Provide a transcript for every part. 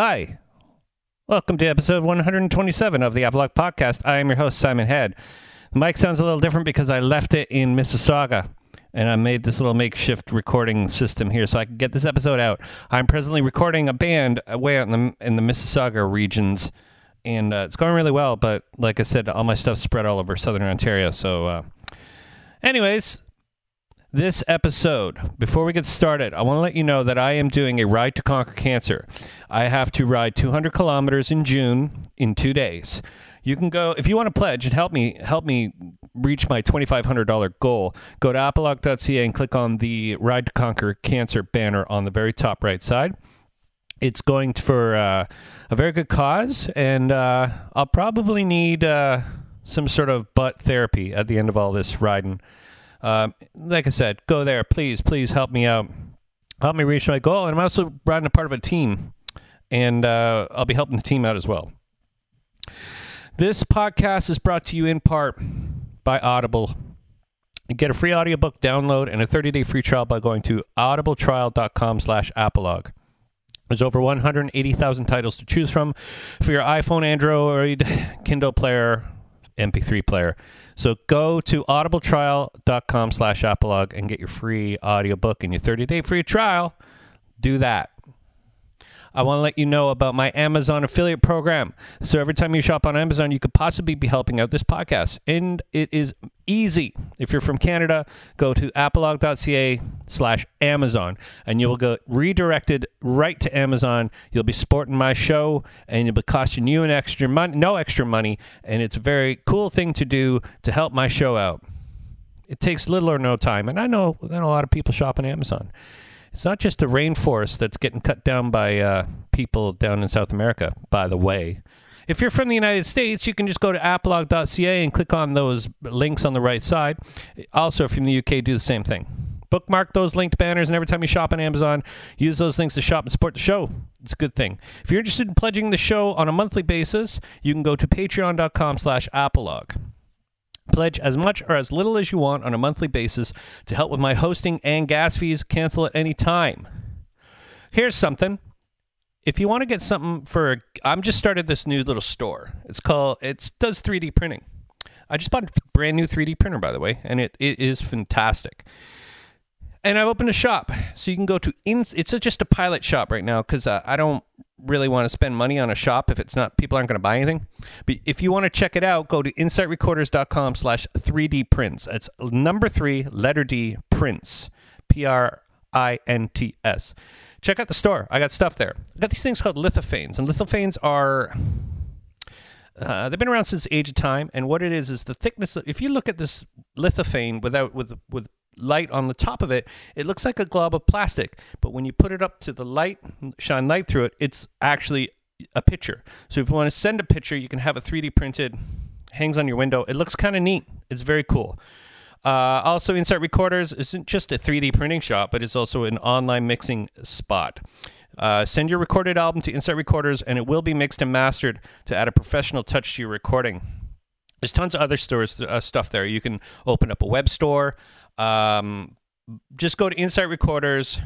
Hi. Welcome to episode 127 of the Apolog Podcast. I am your host, Simon Head. The mic sounds a little different because I left it in Mississauga and I made this little makeshift recording system here so I can get this episode out. I'm presently recording a band way out in the, in the Mississauga regions and uh, it's going really well, but like I said, all my stuff's spread all over southern Ontario. So, uh, anyways, this episode, before we get started, I want to let you know that I am doing a ride to conquer cancer. I have to ride 200 kilometers in June in two days. You can go if you want to pledge and help me help me reach my $2,500 goal. Go to apolog.ca and click on the Ride to Conquer Cancer banner on the very top right side. It's going for uh, a very good cause, and uh, I'll probably need uh, some sort of butt therapy at the end of all this riding. Um, like I said, go there, please, please help me out, help me reach my goal. And I'm also riding a part of a team, and uh, I'll be helping the team out as well. This podcast is brought to you in part by Audible. You get a free audiobook download and a 30-day free trial by going to audibletrial.com slash. There's over 180,000 titles to choose from for your iPhone, Android, Kindle player, MP3 player. So go to audibletrial.com slash apolog and get your free audiobook and your 30-day free trial. Do that. I want to let you know about my Amazon affiliate program. So every time you shop on Amazon, you could possibly be helping out this podcast. And it is easy. If you're from Canada, go to apolog.ca slash Amazon and you will go redirected right to Amazon. You'll be supporting my show and it'll be costing you an extra money, no extra money. And it's a very cool thing to do to help my show out. It takes little or no time. And I know, I know a lot of people shop on Amazon. It's not just the rainforest that's getting cut down by uh, people down in South America, by the way. If you're from the United States, you can just go to apolog.ca and click on those links on the right side. Also, if you're from the UK, do the same thing. Bookmark those linked banners, and every time you shop on Amazon, use those links to shop and support the show. It's a good thing. If you're interested in pledging the show on a monthly basis, you can go to patreon.com slash apolog. Pledge as much or as little as you want on a monthly basis to help with my hosting and gas fees. Cancel at any time. Here's something if you want to get something for, I'm just started this new little store. It's called, it does 3D printing. I just bought a brand new 3D printer, by the way, and it, it is fantastic. And I've opened a shop, so you can go to, in, it's a, just a pilot shop right now because uh, I don't really want to spend money on a shop if it's not, people aren't going to buy anything. But if you want to check it out, go to insightrecorders.com slash 3D prints. It's number three, letter D, prints, P R I N T S check out the store. I got stuff there. I got these things called lithophanes, and lithophanes are uh, they've been around since the age of time. And what it is is the thickness. Of, if you look at this lithophane without with with light on the top of it, it looks like a glob of plastic. But when you put it up to the light, shine light through it, it's actually a picture. So if you want to send a picture, you can have it 3D printed, hangs on your window. It looks kind of neat. It's very cool. Uh, also, Insight Recorders isn't just a 3D printing shop, but it's also an online mixing spot. Uh, send your recorded album to Insight Recorders, and it will be mixed and mastered to add a professional touch to your recording. There's tons of other stores uh, stuff there. You can open up a web store. Um, just go to Insight Recorders,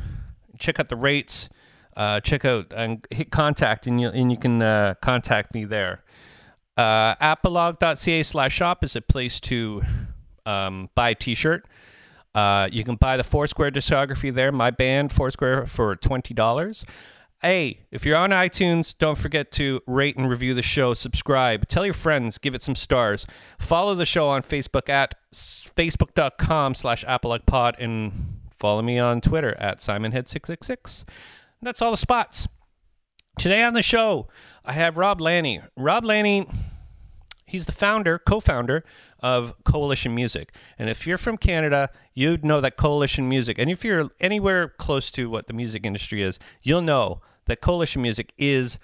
check out the rates, uh, check out and hit contact, and you and you can uh, contact me there. Uh, apolog.ca slash shop is a place to um, buy a T-shirt. Uh, you can buy the Foursquare discography there, my band Foursquare for twenty dollars. Hey, if you're on iTunes, don't forget to rate and review the show. Subscribe. Tell your friends. Give it some stars. Follow the show on Facebook at facebook.com slash apologpod and follow me on Twitter at simonhead666. That's all the spots. Today on the show, I have Rob Lanni. Rob Lanni He's the founder, co-founder of Coalition Music. And if you're from Canada, you'd know that Coalition Music. And if you're anywhere close to what the music industry is, you'll know that Coalition Music is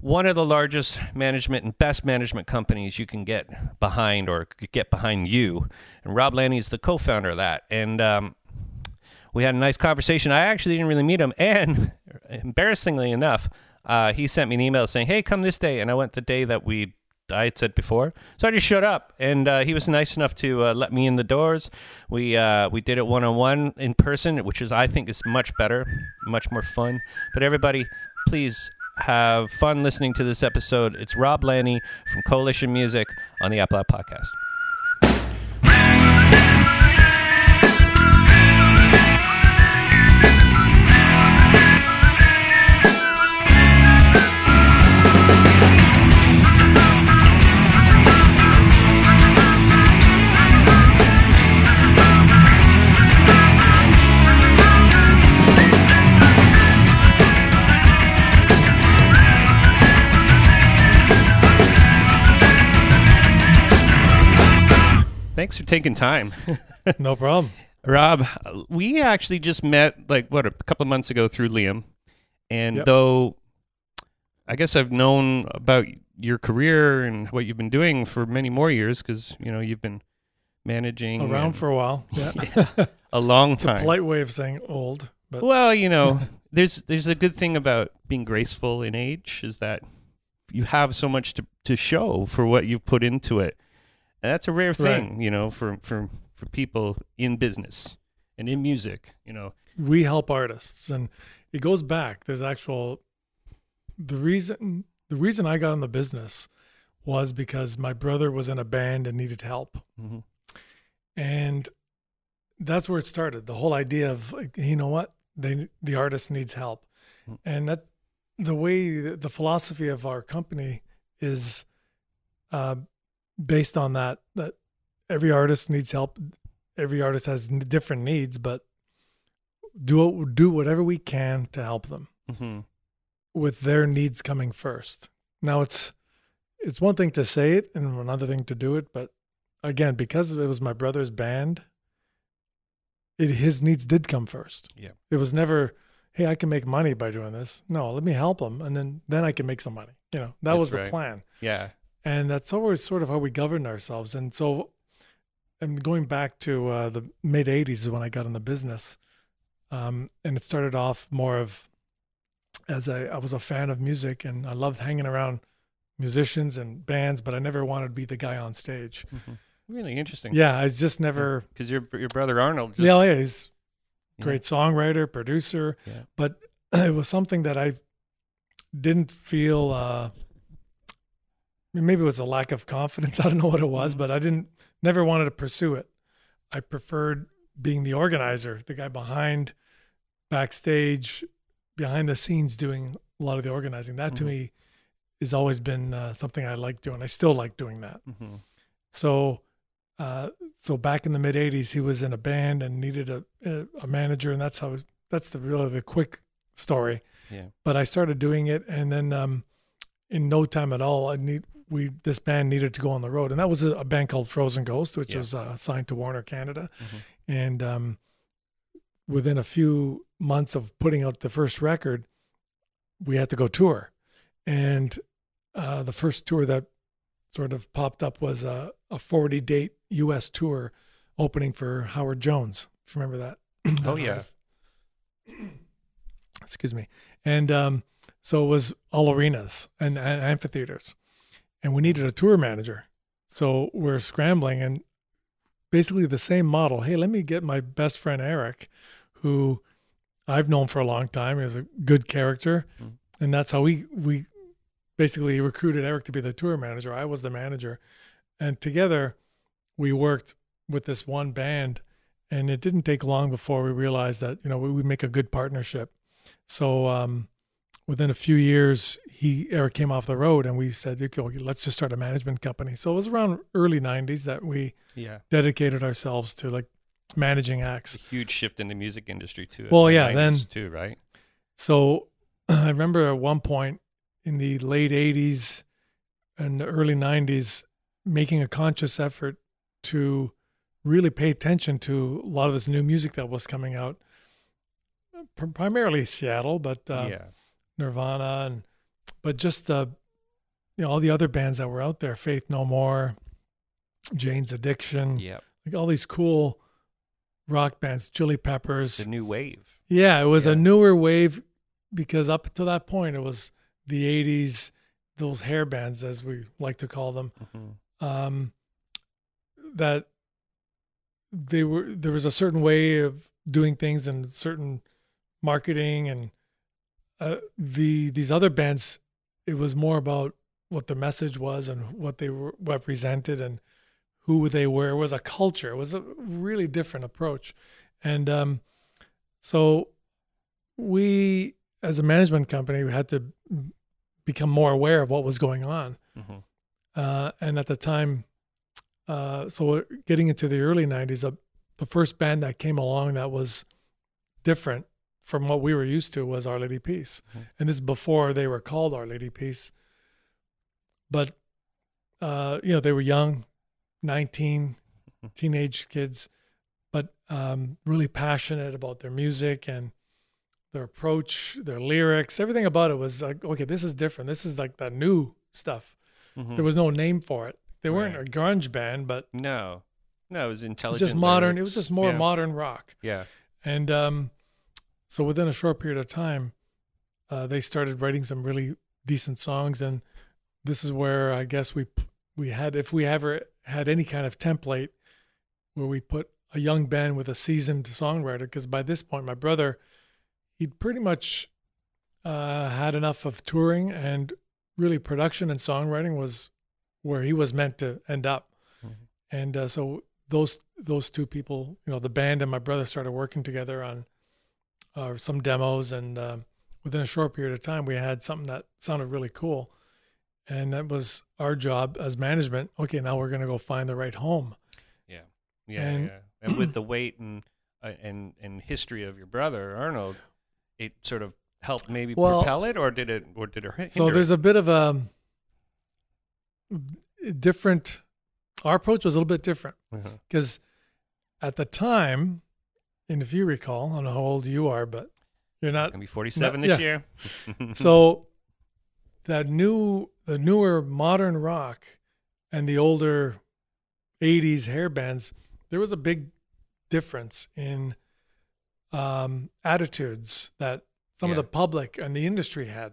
one of the largest management and best management companies you can get behind or get behind you. And Rob Lanni is the co-founder of that. And um, we had a nice conversation. I actually didn't really meet him, and embarrassingly enough, uh, he sent me an email saying, "Hey, come this day," and I went the day that we I had said before. So I just showed up, and uh, he was nice enough to uh, let me in the doors. We uh, we did it one on one in person, which is I think is much better, much more fun. But everybody, please have fun listening to this episode. It's Rob Lanni from Coalition Music on the Apolog Podcast. Thanks for taking time. no problem. Rob, we actually just met like what a couple of months ago through Liam. And Yep. though I guess I've known about your career and what you've been doing for many more years because you know you've been managing Around and for a while. Yeah. a long it's a time. polite way of saying old, but Well, you know, there's there's a good thing about being graceful in age is that you have so much to to show for what you've put into it. And that's a rare thing, you know, for for for people in business and in music, you know. we help artists and it goes back. There's actual the reason the reason I got in the business was because my brother was in a band and needed help. Mhm. And that's where it started. The whole idea of like, you know what? They the artist needs help. Mm. And that the way the philosophy of our company is uh, based on that that every artist needs help. Every artist has different needs, but do do whatever we can to help them Mhm. with their needs coming first. Now it's it's one thing to say it and another thing to do it, but again, because it was my brother's band, it, his needs did come first. Yeah. It was never, hey, I can make money by doing this. No, let me help him, and then then I can make some money. You know, that That's was the right. plan, Yeah. And that's always sort of how we governed ourselves. And so, and going back to uh, the mid '80s is when I got in the business, um, and it started off more of as I, I was a fan of music and I loved hanging around musicians and bands, but I never wanted to be the guy on stage. Mhm. Really interesting. Yeah, I just never. Cuz your your brother Arnold just yeah, yeah, he's Yeah. great songwriter, producer, Yeah. but it was something that I didn't feel. Uh, maybe it was a lack of confidence. I don't know what it was, Mhm. but I didn't never wanted to pursue it. I preferred being the organizer, the guy behind, backstage, behind the scenes, doing a lot of the organizing. That to Mhm. me has always been uh, something I like doing. I still like doing that. Mhm. So, uh, so back in the mid '80s, he was in a band and needed a a, a manager, and that's how that's the really the quick story. Yeah. But I started doing it, and then um, in no time at all, I need we this band needed to go on the road, and that was a, a band called Frozen Ghost, which Yeah. was uh, signed to Warner Canada, Mhm. and um, within a few months of putting out the first record, we had to go tour, and uh, the first tour that sort of popped up was a, a 40 date U.S. tour opening for Howard Jones. If you remember that. Oh, That yeah. artist. Excuse me. And um, so it was all arenas and, and amphitheaters, and we needed a tour manager. So we're scrambling and basically the same model. Hey, let me get my best friend Eric, who I've known for a long time. He's a good character, Mm. and that's how we we basically recruited Eric to be the tour manager. I was the manager, and together we worked with this one band. And it didn't take long before we realized that you know we would make a good partnership. So um, within a few years, he Eric came off the road, and we said, okay, let's just start a management company. So it was around early '90s that we Yeah. dedicated ourselves to like managing acts. A huge shift in the music industry too. Well, in the yeah, then- too, right? So I remember at one point in the late 80s and the early 90s making a conscious effort to really pay attention to a lot of this new music that was coming out, primarily Seattle, but uh, yeah. Nirvana and but just the you know all the other bands that were out there, Faith No More, Jane's Addiction, Yeah. like all these cool rock bands, Chili Peppers. The new wave. Yeah, it was Yeah. a newer wave because up to that point it was the 80s, those hair bands as we like to call them. Mhm. Um that they were there was a certain way of doing things and certain marketing and uh, the these other bands, it was more about what the message was and what they were, represented and who they were. It was a culture. It was a really different approach, and um, so we, as a management company, we had to become more aware of what was going on. Mhm. Uh, and at the time, uh, so getting into the early '90s, uh, the first band that came along that was different from what we were used to was Our Lady Peace, Mhm. and this is before they were called Our Lady Peace. But uh, you know, they were young, 19, Mhm. teenage kids, but um, really passionate about their music and their approach, their lyrics, everything about it was like, okay, this is different. This is like the new stuff. Mhm. There was no name for it. They weren't Right. a grunge band, but no, no, it was it was intelligent. just modern. It was just more yeah. modern rock. Yeah. And um, so within a short period of time, uh, they started writing some really decent songs. And this is where I guess we we had, if we ever had any kind of template, where we put a young band with a seasoned songwriter. Because by this point, my brother, he'd pretty much uh, had enough of touring, and really production and songwriting was where he was meant to end up. Mhm. And uh, so those those two people, you know, the band and my brother started working together on uh, some demos, and um within a short period of time, we had something that sounded really cool. And that was our job as management. Okay, now we're going to go find the right home. Yeah, yeah, And- yeah. And with the weight and uh, and and history of your brother Arnold, it sort of helped maybe Well- propel it, or did it, or did it So there's it? a bit of a different. Our approach was a little bit different because at the time, and if you recall, I don't know how old you are, but you're not Gonna be 47 No, this yeah. year. so that new the newer modern rock and the older 80s hair bands there was a big difference in um, attitudes that some of the public and the industry had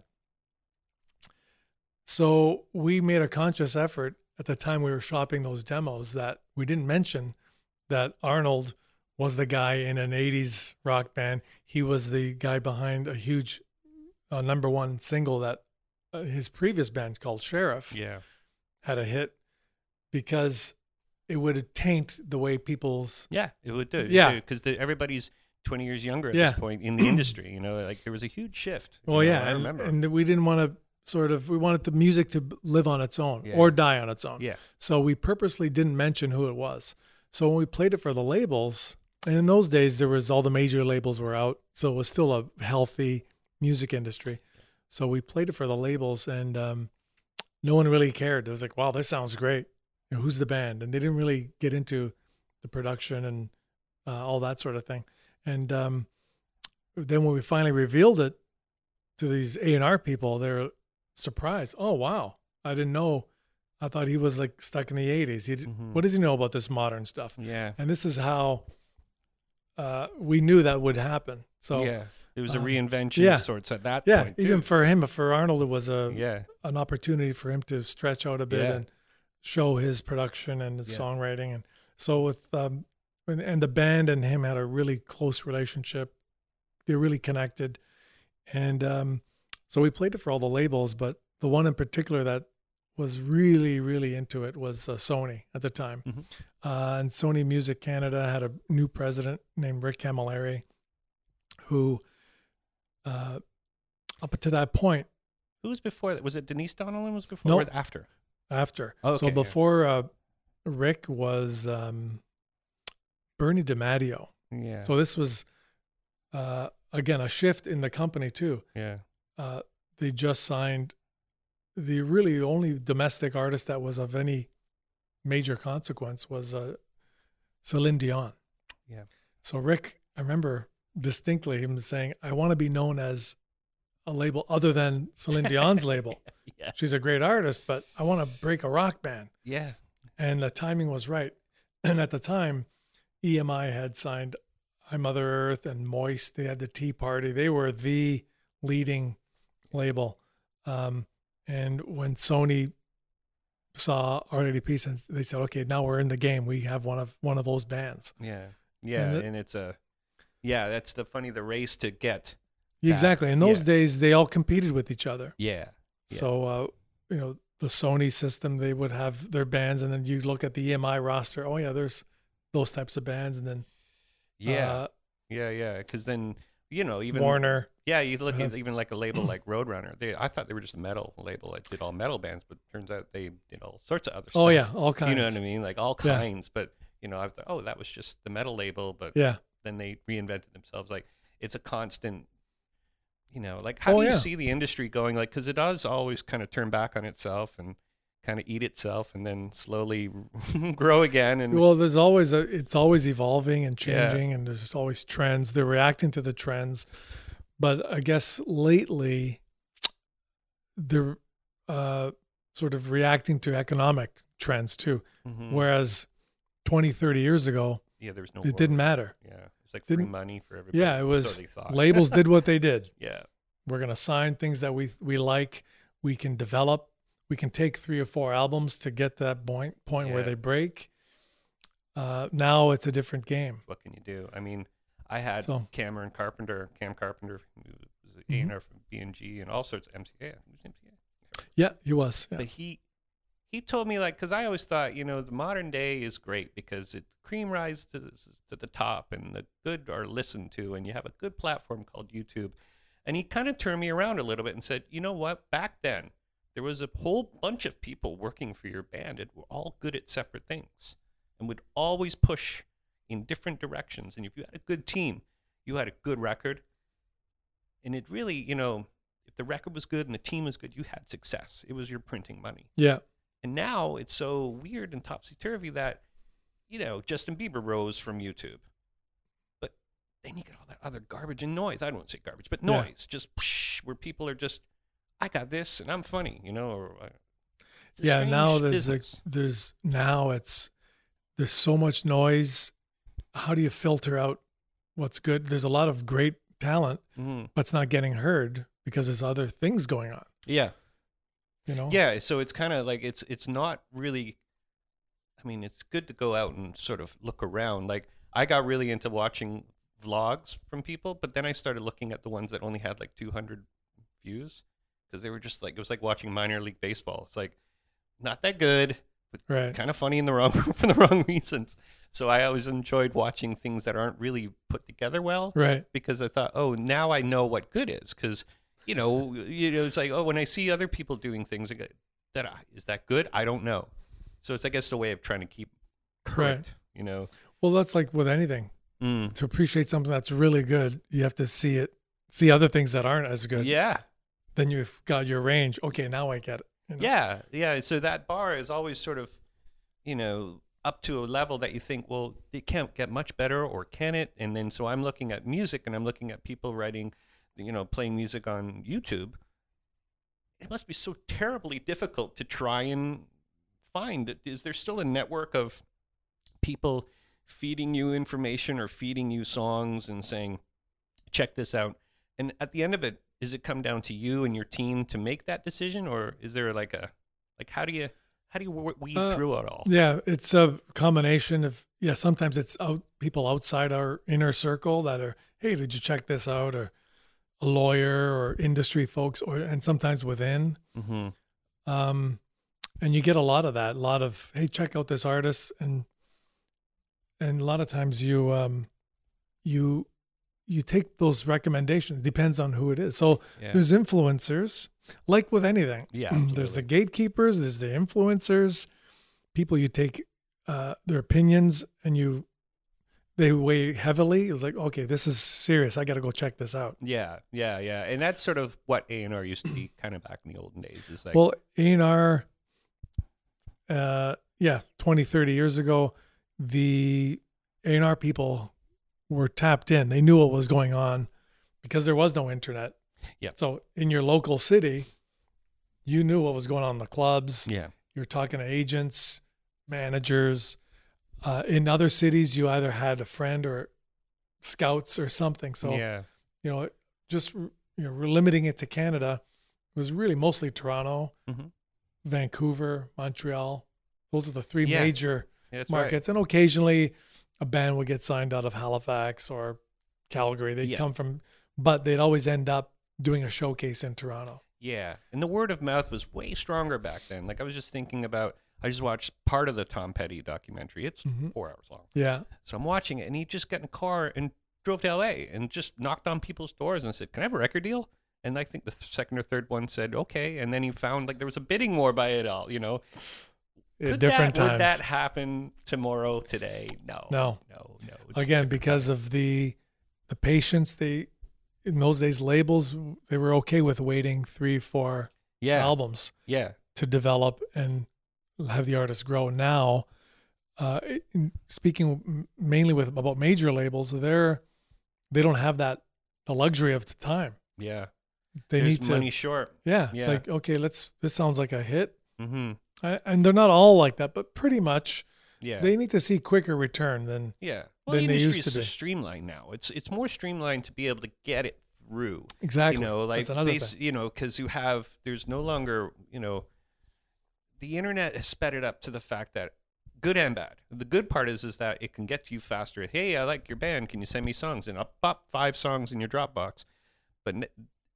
so we made a conscious effort at the time we were shopping those demos that we didn't mention that arnold was the guy in an 80s rock band he was the guy behind a huge uh, number one single that uh, his previous band called Sheriff yeah, had a hit because it would taint the way people's yeah, it would do. Yeah. because everybody's 20 years younger at Yeah. this point in the industry. You know, like there was a huge shift. you well know, yeah I and, remember. and we didn't want to sort of we wanted the music to live on its own Yeah. or die on its own yeah, so we purposely didn't mention who it was so when we played it for the labels and in those days there was all the major labels were out so it was still a healthy music industry. So we played it for the labels and um, no one really cared. It was like wow this sounds great. You know, who's the band? And they didn't really get into the production and uh, all that sort of thing. And um, then when we finally revealed it to these A&R people they're surprised. Oh wow. I didn't know. I thought he was like stuck in the 80s he, Mhm. what does he know about this modern stuff? Yeah, and this is how uh, we knew that would happen so yeah. It was a um, reinvention yeah. of sorts at that yeah point. even too. for him for arnold it was a yeah, an opportunity for him to stretch out a bit Yeah. and show his production and his Yeah. songwriting and so with um and, and the band and him had a really close relationship they really connected and um so we played it for all the labels but the one in particular that was really really into it was uh, sony at the time Mhm. uh, and sony music canada had a new president named rick camilleri who uh up to that point who was before that? Was it Denise Donlon? Was before Nope. or after? after. Okay, so yeah. before uh, Rick was um, Bernie DiMatteo. Yeah, So this was uh, again a shift in the company too. yeah, Uh, they just signed the really only domestic artist that was of any major consequence was uh, Celine Dion. Yeah. So Rick, I remember distinctly him saying, "I want to be known as a label other than Celine Dion's label. yeah, She's a great artist, but I want to break a rock band." yeah. and the timing was right. And at the time, EMI had signed I Mother Earth and Moist. They had the Tea Party. They were the leading label. Um, and when Sony saw Peace, and they said, "Okay, now we're in the game. We have one of one of those bands." Yeah, yeah, And and, it's a, yeah, that's the funny the race to get exactly. In those yeah. days, they all competed with each other. Yeah. Yeah. So, uh, you know, the Sony system, they would have their bands, and then you look at the EMI roster. Oh yeah, there's those types of bands, and then Yeah. uh, yeah. Yeah. Because then you know even Warner. Yeah, you look at Uh-huh. even like a label like Roadrunner. They, I thought they were just a metal label that did all metal bands, but turns out they did all sorts of other stuff. Oh yeah, all kinds. you know what I mean, like all Yeah. kinds. But you know, I thought, oh, that was just the metal label. But Yeah. then they reinvented themselves. Like it's a constant. You know, like how Oh, do you yeah. see the industry going? Like, because it does always kind of turn back on itself and kind of eat itself, and then slowly grow again. And Well, there's always a. It's always evolving and Yeah. changing, and there's always trends. They're reacting to the trends, but I guess lately, they're uh, sort of reacting to economic trends too. Mhm. Whereas 20, 30 years ago, yeah, there was no. it didn't matter. Yeah, it's like free Didn't- money for everybody. Yeah, it was thought. labels did what they did. yeah. We're gonna sign things that we we like. We can develop. We can take three or four albums to get that point point where they break. Uh, now it's a different game. what can you do? I mean, I had So- Cameron Carpenter, Cam Carpenter, who was an Mhm. A&R from B and G, and all sorts of MCA. I think it was MCA. Yeah, he was. Yeah. But he he told me like, because I always thought, you know, the modern day is great because it cream rises to the, to the top, and the good are listened to, and you have a good platform called YouTube. And he kind of turned me around a little bit and said, you know what? Back then, there was a whole bunch of people working for your band, and were all good at separate things, and would always push in different directions. And if you had a good team, you had a good record. And it really, you know, if the record was good and the team was good, you had success. It was your printing money. Yeah. And now it's so weird and topsy turvy that, you know, Justin Bieber rose from YouTube. But then you get all that other garbage and noise. I don't want to say garbage, but Yeah. noise. Just whoosh, where people are just, I got this and I'm funny, you know? Or, uh, yeah now there's a, there's now it's there's so much noise how do you filter out what's good there's a lot of great talent Mhm. but it's not getting heard because there's other things going on Yeah. you know Yeah, so it's kind of like it's it's not really. I mean, it's good to go out and sort of look around. Like I got really into watching vlogs from people, but then I started looking at the ones that only had like 200 views because they were just like it was like watching minor league baseball. It's like not that good, right kind of funny in the wrong for the wrong reasons. So I always enjoyed watching things that aren't really put together well right because I thought, oh, now I know what good is. Because you know, you know, it's like, oh, when I see other people doing things, I go, that I- is that good? I don't know. So it's, I guess, the way of trying to keep current. You know, well that's like with anything Mm. to appreciate something that's really good you have to see it see other things that aren't as good yeah, then you've got your range okay now i get it you know? yeah, yeah. So that bar is always sort of, you know, up to a level that you think, well, it can't get much better, or can it? And then so I'm looking at music, and I'm looking at people writing, you know, playing music on YouTube. It must be so terribly difficult to try and find. Is there still a network of people feeding you information or feeding you songs and saying, check this out? And at the end of it, does it come down to you and your team to make that decision, or is there like a like how do you how do you weed Uh, through it all? Yeah, it's a combination of yeah. Sometimes it's out, people outside our inner circle that are, hey, did you check this out? Or a lawyer or industry folks, or and sometimes within. Mm-hmm. Um, and you get a lot of that. A lot of hey, check out this artist, and and a lot of times you um, you you take those recommendations. Depends on who it is. So Yeah. there's influencers, like with anything. Yeah, there's the gatekeepers. There's the influencers. People you take uh, their opinions and you they weigh heavily. It's like okay, this is serious. I got to go check this out. Yeah, yeah, yeah. And that's sort of what A and R used to be kind of back in the olden days. Is like well, A&R, uh, yeah, 20, 30 years ago, the A&R people were tapped in. They knew what was going on because there was no internet. Yeah. So in your local city, you knew what was going on in the clubs. yeah, You're talking to agents, managers. Uh, in other cities, you either had a friend or scouts or something. So yeah, you know, just you know, limiting it to Canada. Was really mostly Toronto, Mhm. Vancouver, Montreal. Those are the three Yeah. major Yeah, markets, and occasionally a band would get signed out of Halifax or Calgary. They Yeah. come from but they'd always end up doing a showcase in Toronto. Yeah, and the word of mouth was way stronger back then. Like I was just thinking about, I just watched part of the Tom Petty documentary. It's Mhm. four hours long, Yeah. so I'm watching it, and he just got in a car and drove to L.A. and just knocked on people's doors and said, "Can I have a record deal?" And I think the th- second or third one said, "Okay," and then he found like there was a bidding war by it all. You know, Could different that, times. Would that happen tomorrow, today? No, No. no, no. Again, because time. of the the patience, they in those days labels they were okay with waiting three, four yeah, albums yeah, to develop and have the artist grow. Now, uh, in, speaking mainly with about major labels, they're they don't have that the luxury of the time. yeah. They There's need to, money short. yeah, it's Yeah. like okay, let's. This sounds like a hit, Mm-hmm. And they're not all like that, but pretty much Yeah, they need to see quicker return than Yeah. Well, than the they industry used is to so be. streamlined now. It's it's more streamlined to be able to get it through. exactly. You know, like That's another bas- thing. you know, because you have there's no longer you know, the internet has sped it up to the fact that good and bad. The good part is is that it can get to you faster. Hey, I like your band. Can you send me songs? And I'll pop five songs in your Dropbox. But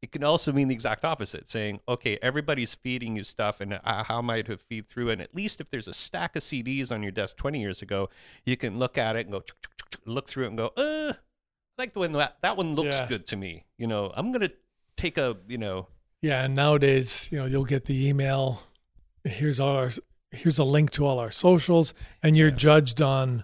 it can also mean the exact opposite, saying, okay, everybody's feeding you stuff, and uh, how am I to feed through? And at least if there's a stack of CDs on your desk 20 years ago, you can look at it and go, look through it and go, uh, I like the one that that one looks Yeah. good to me. You know, I'm gonna take a, you know, Yeah, and nowadays, you know, you'll get the email. Here's all our here's a link to all our socials, and you're Yeah. judged on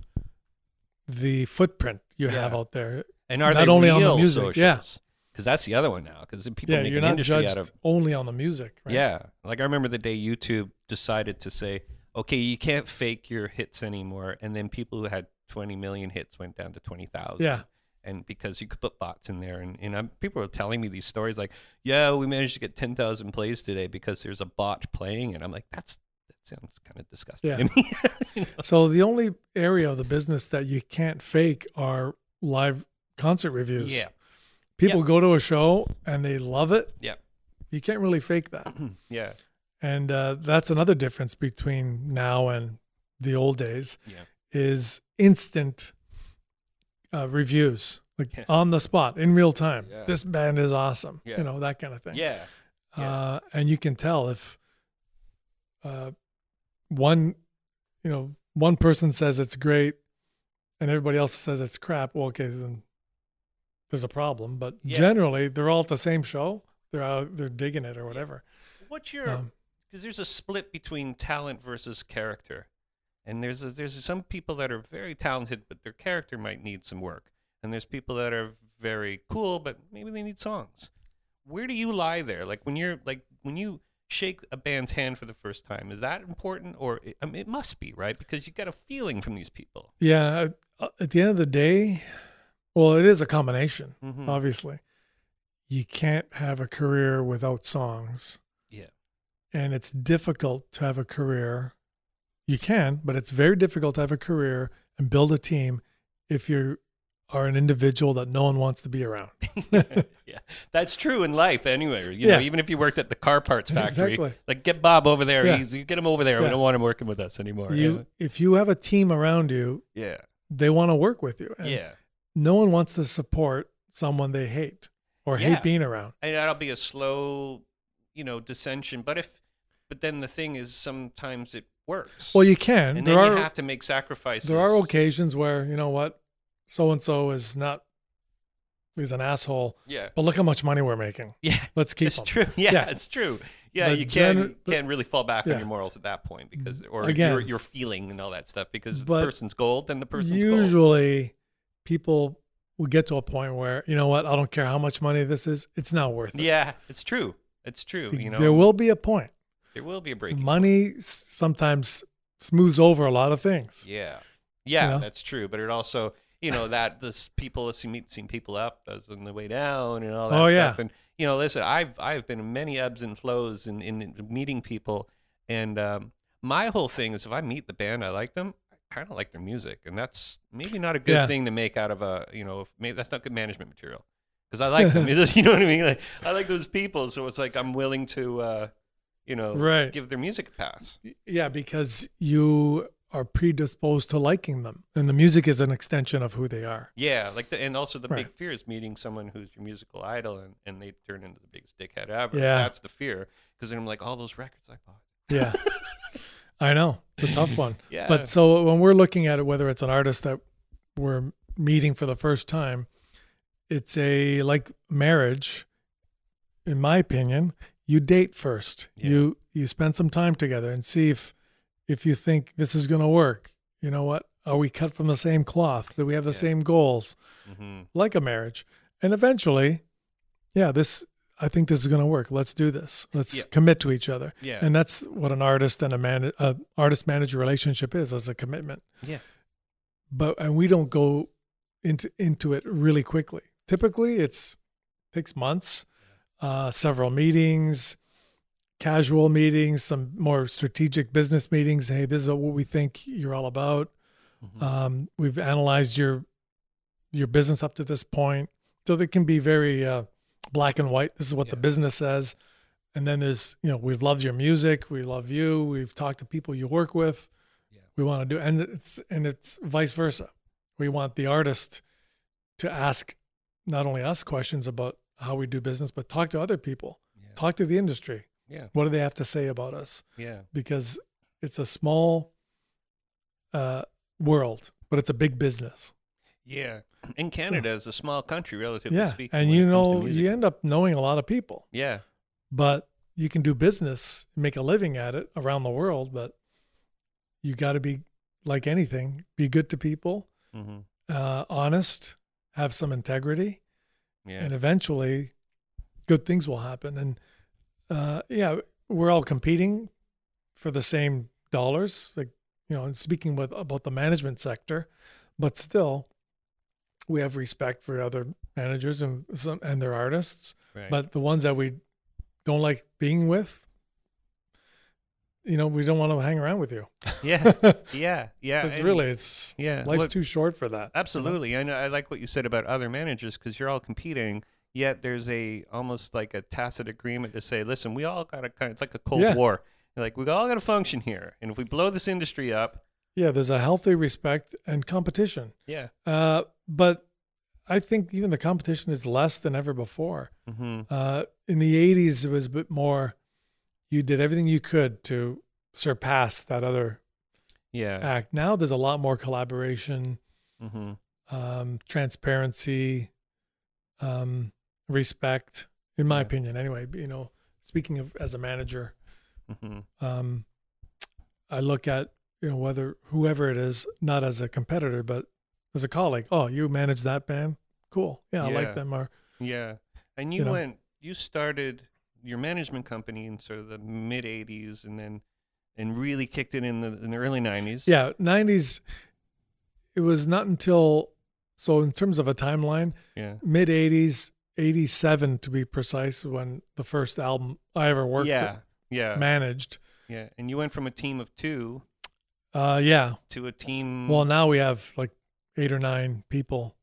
the footprint you have out there. and are Not only on the music, socials? yeah. Because that's the other one now. Because people yeah, make an not industry judged out of only on the music. Right? Yeah. Like I remember the day YouTube decided to say, okay, you can't fake your hits anymore. And then people who had 20 million hits went down to 20,000. Yeah. And because you could put bots in there. And, and I'm, people were telling me these stories like, yeah, we managed to get 10,000 plays today because there's a bot playing. And I'm like, that's, that sounds kind of disgusting. Yeah. You know? So the only area of the business that you can't fake are live concert reviews. Yeah. People go to a show and they love it. Yeah. You can't really fake that. Yeah. And uh, that's another difference between now and the old days Yeah. is instant uh, reviews, like Yeah. on the spot in real time. Yeah. This band is awesome, Yeah. you know that kind of thing. Yeah. yeah. Uh, and you can tell if uh, one, you know, one person says it's great, and everybody else says it's crap. Well, okay, then there's a problem. But Yeah. generally, they're all at the same show. They're out, they're digging it or whatever. What's your Um, because there's a split between talent versus character, and there's a, there's some people that are very talented, but their character might need some work, and there's people that are very cool, but maybe they need songs. Where do you lie there? Like when you're like when you shake a band's hand for the first time, is that important, or it, I mean, it must be right because you get a feeling from these people. Yeah. uh, At the end of the day, well, it is a combination, Mhm. obviously. You can't have a career without songs. Yeah. And it's difficult to have a career. You can, but it's very difficult to have a career and build a team if you are an individual that no one wants to be around. yeah, that's true in life anyway. You know, Yeah. even if you worked at the car parts factory, Exactly. like get Bob over there. Yeah. He's, you get him over there. We don't want him working with us anymore. You, if you have a team around you, yeah, they want to work with you. And yeah. No one wants to support someone they hate or Yeah. hate being around. And that'll be a slow, you know, dissension. But if, but then the thing is, sometimes it works. Well, you can. and there then are you have to make sacrifices. there are occasions where you know what, so and so is not, he's an asshole. Yeah, But look how much money we're making. yeah. Let's keep It's him. true. Yeah, Yeah. it's true. Yeah, But you can't gen- can't really fall back on your morals at that point because, mm-hmm. or Again. your your feeling and all that stuff because if the person's gold, then the person's gold. People will get to a point where you know what, I don't care how much money this is, it's not worth it. Yeah, it's true. It's true. You know, there will be a point. there will be a break. Money s- sometimes smooths over a lot of things. Yeah, yeah, know? that's true. But it also, you know, that this people seen people up as on the way down and all that Oh, stuff. yeah. And you know, listen, I've I've been in many ebbs and flows in, in meeting people, and um, my whole thing is if I meet the band, I like them. Kind of like their music, and that's maybe not a good Yeah. thing to make out of a you know, if- maybe that's not good management material. Because I like them, you know what I mean. Like, I like those people, so it's like I'm willing to, uh, you know, Right. give their music a pass. Yeah, because you are predisposed to liking them, and the music is an extension of who they are. Yeah, like the, and also the big fear is meeting someone who's your musical idol and, and they turn into the biggest dickhead ever. Yeah. That's the fear. Because then I'm like, all those records I bought. Yeah, I know it's a tough one. Yeah. But so when we're looking at it, whether it's an artist that we're meeting for the first time, it's a like marriage. In my opinion, you date first. Yeah. You you spend some time together and see if if you think this is going to work. You know what? Are we cut from the same cloth? Do we have the Yeah. same goals? hmm Like a marriage, and eventually, yeah, this. I think this is going to work. Let's do this. Let's Yeah. commit to each other. Yeah. And that's what an artist and a man, a artist manager relationship is, as a commitment yeah. but and we don't go into into it really quickly. Typically, it's takes months, uh, several meetings, casual meetings, some more strategic business meetings. Hey, this is what we think you're all about. Mhm. Um, we've analyzed your your business up to this point, so they can be very uh, black and white. This is what the business says, and then there's you know we've loved your music, we love you, we've talked to people you work with, Yeah. we want to do, and it's and it's vice versa. We want the artist to ask not only us questions about how we do business, but talk to other people, yeah. talk to the industry. Yeah. What do they have to say about us? Yeah. Because it's a small uh, world, but it's a big business. Yeah. And Canada is a small country, relatively yeah, speaking. and you it comes to know you end up knowing a lot of people, Yeah. but you can do business, make a living at it around the world, but you got to be like anything, be good to people, hmm uh, honest, have some integrity, Yeah. and eventually good things will happen. And uh, yeah, we're all competing for the same dollars, like you know, and speaking with about the management sector, but still, we have respect for other managers and some and their artists. right. But the ones that we don't like being with, you know, we don't want to hang around with you. yeah. Yeah. Yeah. it's really it's yeah. life's Look, too short for that. you know? Absolutely. I know. I like what you said about other managers because you're all competing. Yet there's a almost like a tacit agreement to say, listen, we all got to kind of it's like a Cold Yeah. War. Like we all got to function here, and if we blow this industry up, Yeah, there's a healthy respect and competition. yeah. Uh, but I think even the competition is less than ever before. Mm-hmm. Uh, in the 80s, it was a bit more, you did everything you could to surpass that other Yeah. act. Now there's a lot more collaboration, Mm-hmm. um, transparency, um, respect, in my Yeah. opinion, anyway. You know, speaking of as a manager, Mm-hmm. um, I look at you know whether whoever it is, not as a competitor, but as a colleague. Oh, you manage that band? Cool. Yeah, I like them. Or Yeah. And you, You know? went, you started your management company in sort of the mid 80s and then, and really kicked it in the, in the early 90s. yeah, nineties. It was not until so in terms of a timeline, Yeah. mid eighties, eighty seven to be precise, when the first album I ever worked Yeah. Yeah. managed. Yeah. And you went from a team of two Uh, yeah. to a team. Well, now we have like eight or nine people.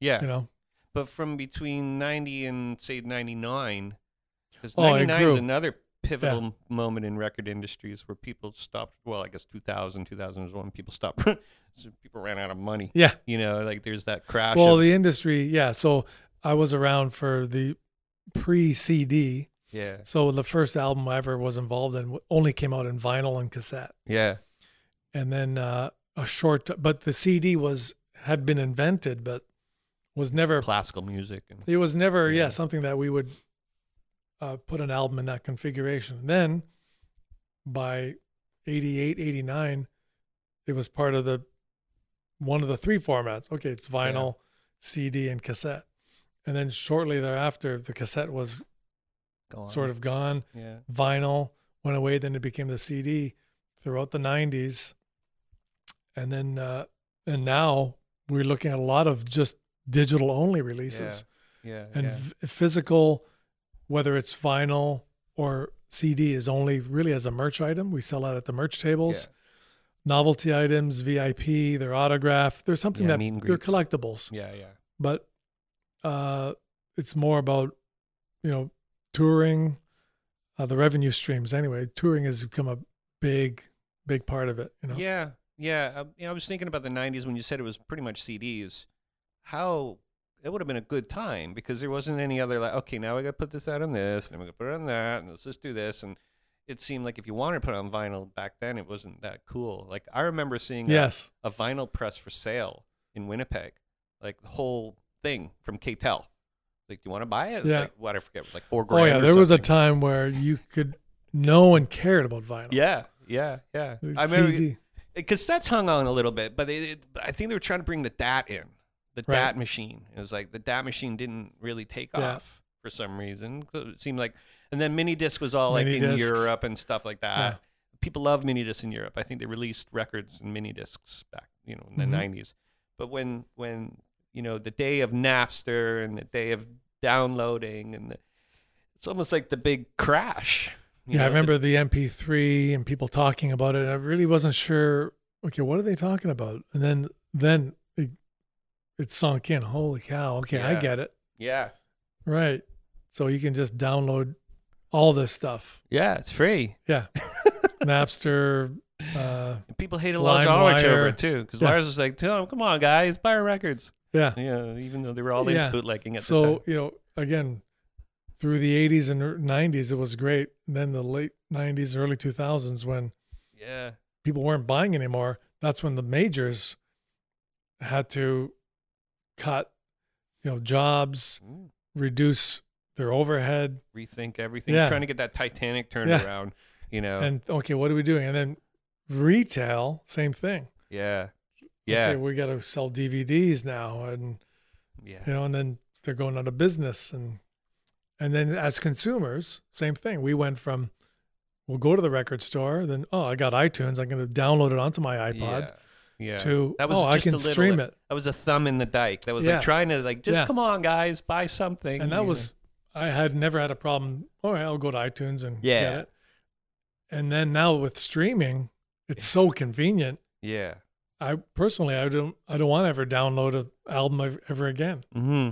yeah. You know. But from between 90 and say 99, because Oh, it 99 is another pivotal m- moment in record industries where people stopped. Well, I guess 2000, 2000 was when people stopped. so people ran out of money. Yeah. You know, like there's that crash. Well, of, the industry, yeah. So I was around for the pre CD. yeah. So the first album I ever was involved in only came out in vinyl and cassette, Yeah. And then uh, a short. But the CD was had been invented, but was never. Classical music. And, It was never, yeah, Yeah. something that we would uh, put an album in that configuration. Then by 88, 89, it was part of the one of the three formats. Okay, it's vinyl, CD, and cassette. And then shortly thereafter, the cassette was go sort of gone. Yeah. Vinyl went away. Then it became the CD throughout the 90s. And then, uh, and now we're looking at a lot of just digital only releases Yeah. and yeah. v- physical, whether it's vinyl or CD, is only really as a merch item. We sell out at the merch tables. yeah. Novelty items, VIP, they're autographed. There's something Yeah, that they're collectibles, Yeah. Yeah. but uh, it's more about you know touring, uh, the revenue streams. Anyway, touring has become a big, big part of it. You know, Yeah. Yeah, uh, you know, I was thinking about the '90s when you said it was pretty much CDs. How it would have been a good time because there wasn't any other like, okay, now we got to put this out on this, and we got to put it on that, and let's just do this. And it seemed like if you wanted to put it on vinyl back then, it wasn't that cool. Like I remember seeing Yes. a, vinyl press for sale in Winnipeg, like the whole thing from KTEL. Like, do you want to buy it? Yeah. like, what I forget, it was like four grand. Oh yeah, there was a time where you could no one cared about vinyl. Yeah, yeah, yeah. I remember CD. Cassettes hung on a little bit, but it, it, I think they were trying to bring the DAT in, the Right. DAT machine. It was like the DAT machine didn't really take Yeah. off for some reason. It seemed like, and then mini disc was all like Mini in discs. Europe and stuff like that. Yeah. People love mini discs in Europe. I think they released records and mini discs back, you know, in the Mhm. '90s. But when when you know the day of Napster and the day of downloading and the, it's almost like the big crash. Yeah, I know, the- remember the MP3 and people talking about it. I really wasn't sure. Okay, what are they talking about? And then then it, it sunk in. Holy cow! Okay, I get it. yeah, Right. So you can just download all this stuff. yeah, it's free. Yeah. Napster. Uh, people hated Lars Ulrich over it too, because Yeah. Lars was like, "Oh, come on, guys, buy our records." yeah. Yeah, even though they were all Yeah. bootlegging at the So you know, again, through the 80s and 90s, it was great. And then the late 90s, early 2000s, when Yeah, people weren't buying anymore, that's when the majors had to cut, you know, jobs, Mm. reduce their overhead, rethink everything, Yeah. trying to get that Titanic turned Yeah. around. You know, and okay, what are we doing? And then retail, same thing. yeah, yeah, Okay, we got to sell DVDs now, and yeah, you know, and then they're going out of business, and and then as consumers, same thing. We went from we'll go to the record store, then oh, I got iTunes, I'm going to download it onto my iPod. yeah. yeah. To That was oh, I just can a little- stream it, That was a thumb in the dike. That was Yeah. like trying to like just Yeah. come on, guys, buy something. and you that know. was I had never had a problem. All right, I'll go to iTunes and Yeah. get it. And then now with streaming, it's so convenient. yeah. I personally, I don't, I don't want to ever download an album ever again Mm-hmm.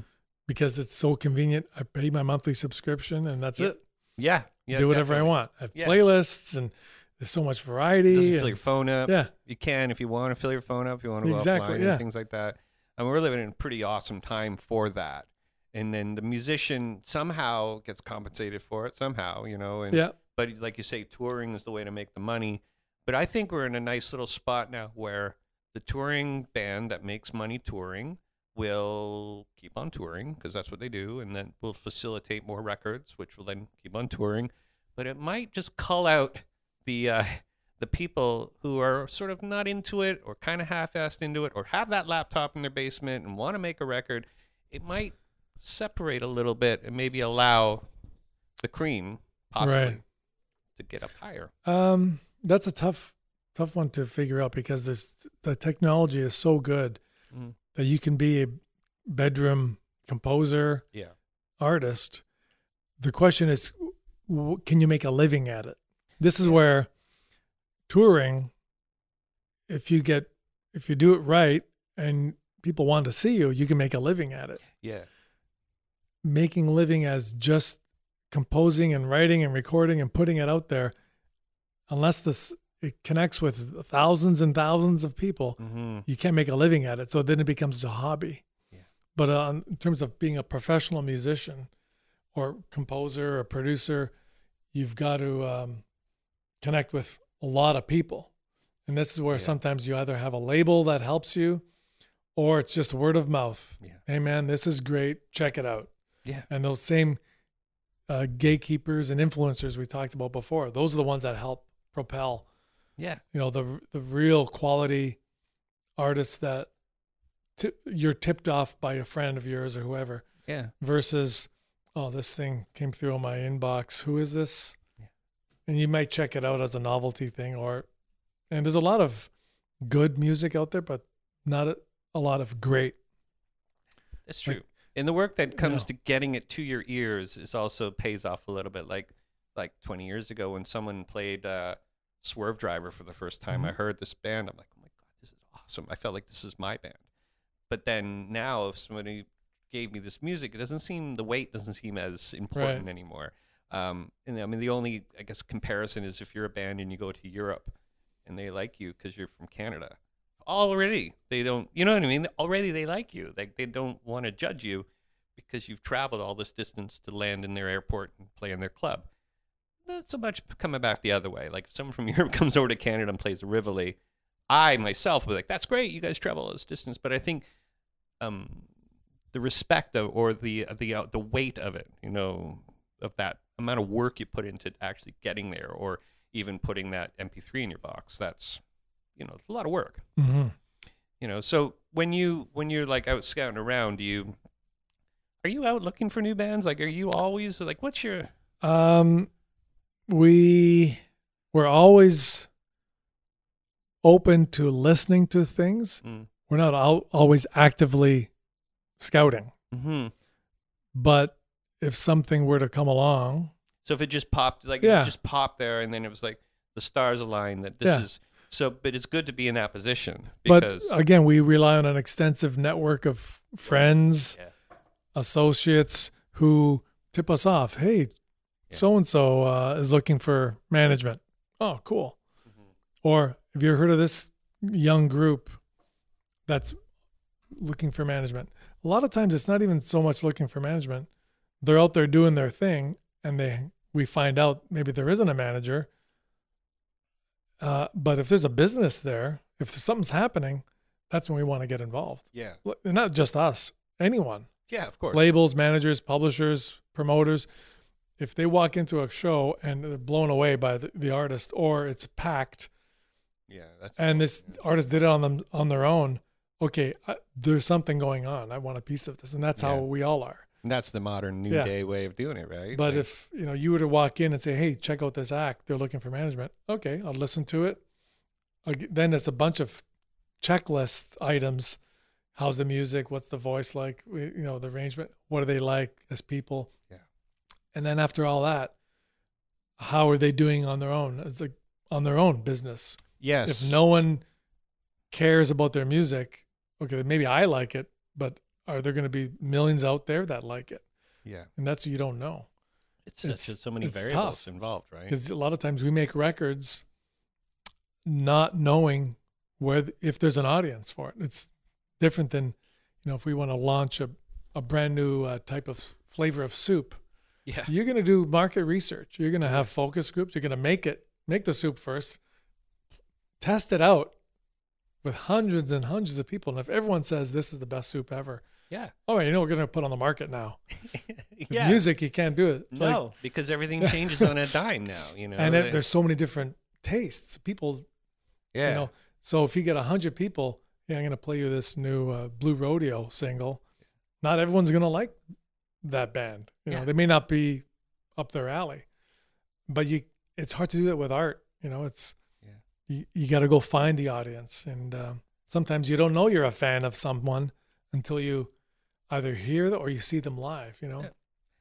Because it's so convenient. I pay my monthly subscription and that's Yeah, it. Yeah, yeah. Do whatever definitely. I want. I have Yeah. playlists and there's so much variety. doesn't and- fill your phone up. yeah, You can if you want to fill your phone up. If you want to go Exactly, offline yeah. and things like that. And we're living in a pretty awesome time for that. And then the musician somehow gets compensated for it somehow, you know. And yeah, but like you say, touring is the way to make the money. But I think we're in a nice little spot now where the touring band that makes money touring will keep on touring because that's what they do, and then will facilitate more records, which will then keep on touring. But it might just cull out the uh, the people who are sort of not into it or kind of half-assed into it or have that laptop in their basement and want to make a record. It might separate a little bit and maybe allow the cream possibly Right. to get up higher. Um, that's a tough, tough one to figure out because this the technology is so good Mhm. That you can be a bedroom composer, Yeah. artist. The question is, can you make a living at it? This is where touring, if you get, if you do it right and people want to see you, you can make a living at it. Yeah. Making living as just composing and writing and recording and putting it out there, unless this it connects with thousands and thousands of people, Mm-hmm. you can't make a living at it. So then it becomes a hobby. Yeah. But uh, in terms of being a professional musician or composer or producer, you've got to um, connect with a lot of people. And this is where Yeah. sometimes you either have a label that helps you or it's just word of mouth. Yeah. Hey, man, this is great. Check it out. Yeah. And those same uh, gatekeepers and influencers we talked about before, those are the ones that help propel Yeah. you know the the real quality artists that tip, you're tipped off by a friend of yours or whoever Yeah. versus oh this thing came through on my inbox who is this Yeah. and you might check it out as a novelty thing or and there's a lot of good music out there but not a, a lot of great That's Like, true. and the work that comes to getting it to your ears is also pays off a little bit. Like like 20 years ago when someone played uh, Swervedriver for the first time, I Mhm. heard this band. I'm like, oh my god, this is awesome. I felt like this is my band. But then now, if somebody gave me this music, it doesn't seem the weight doesn't seem as important anymore. Um, and I mean, the only I guess comparison is if you're a band and you go to Europe and they like you because you're from Canada. Already, they don't. You know what I mean? Already, they like you. Like they don't want to judge you because you've traveled all this distance to land in their airport and play in their club. Not so much coming back the other way. Like if someone from Europe comes over to Canada and plays Rivoli, I myself would be like, "That's great, you guys travel all this distance." But I think um, the respect of or the the uh, the weight of it, you know, of that amount of work you put into actually getting there, or even putting that MP3 in your box. That's you know, it's a lot of work. Mm-hmm. You know, so when you when you're like out scouting around, do you are you out looking for new bands? Like, are you always like, what's your Um, we we're always open to listening to things. Mm. We're not al- always actively scouting, hmm but if something were to come along, So if it just popped, like Yeah. it just popped there, and then it was like the stars aligned that this Yeah. is so. But it's good to be in that position but because again, we rely on an extensive network of friends, Yeah. associates who tip us off. Hey. So and so is looking for management. Oh, cool. Mhm. Or have you ever heard of this young group that's looking for management? A lot of times it's not even so much looking for management. They're out there doing their thing and they we find out maybe there isn't a manager. Uh, but if there's a business there, if something's happening, that's when we want to get involved. yeah, Not just us, anyone. yeah, of course, Labels, managers, publishers, promoters. If they walk into a show and they're blown away by the, the artist or it's packed yeah, that's and this artist did it on them on their own okay I, there's something going on. I want a piece of this. And that's how we all are. And that's the modern new Yeah. day way of doing it, right? but Like, if you know you were to walk in and say hey check out this act. They're looking for management. Okay i'll listen to it. I'll then it's a bunch of checklist items. How's the music? What's the voice like? You know the arrangement. What are they like as people? Yeah. And then after all that how are they doing on their own as like on their own business yes, if no one cares about their music, okay, maybe I like it, but are there going to be millions out there that like it? yeah, And that's what you don't know. it's, it's- such a, so many it's variables tough. involved, right? Because a lot of times we make records not knowing where if there's an audience for it. It's different than you know if we want to launch a a brand new uh, type of flavor of soup. Yeah, You're going to do market research. You're going to have focus groups. You're going to make it make the soup first, test it out with hundreds and hundreds of people. And if everyone says this is the best soup ever, yeah, oh, you know we're going to put on the market now. With yeah. Music, you can't do it. It's like- no, because everything changes on a dime now. You know, and it, there's so many different tastes. People yeah, You know, so if you get a hundred people, yeah, I'm going to play you this new uh, Blue Rodeo single. Not everyone's going to like that band. You know, Yeah. they may not be up their alley, but you, it's hard to do that with art. You know, it's, Yeah. you, you got to go find the audience. And um, sometimes you don't know you're a fan of someone until you either hear them or you see them live, you know? Yeah.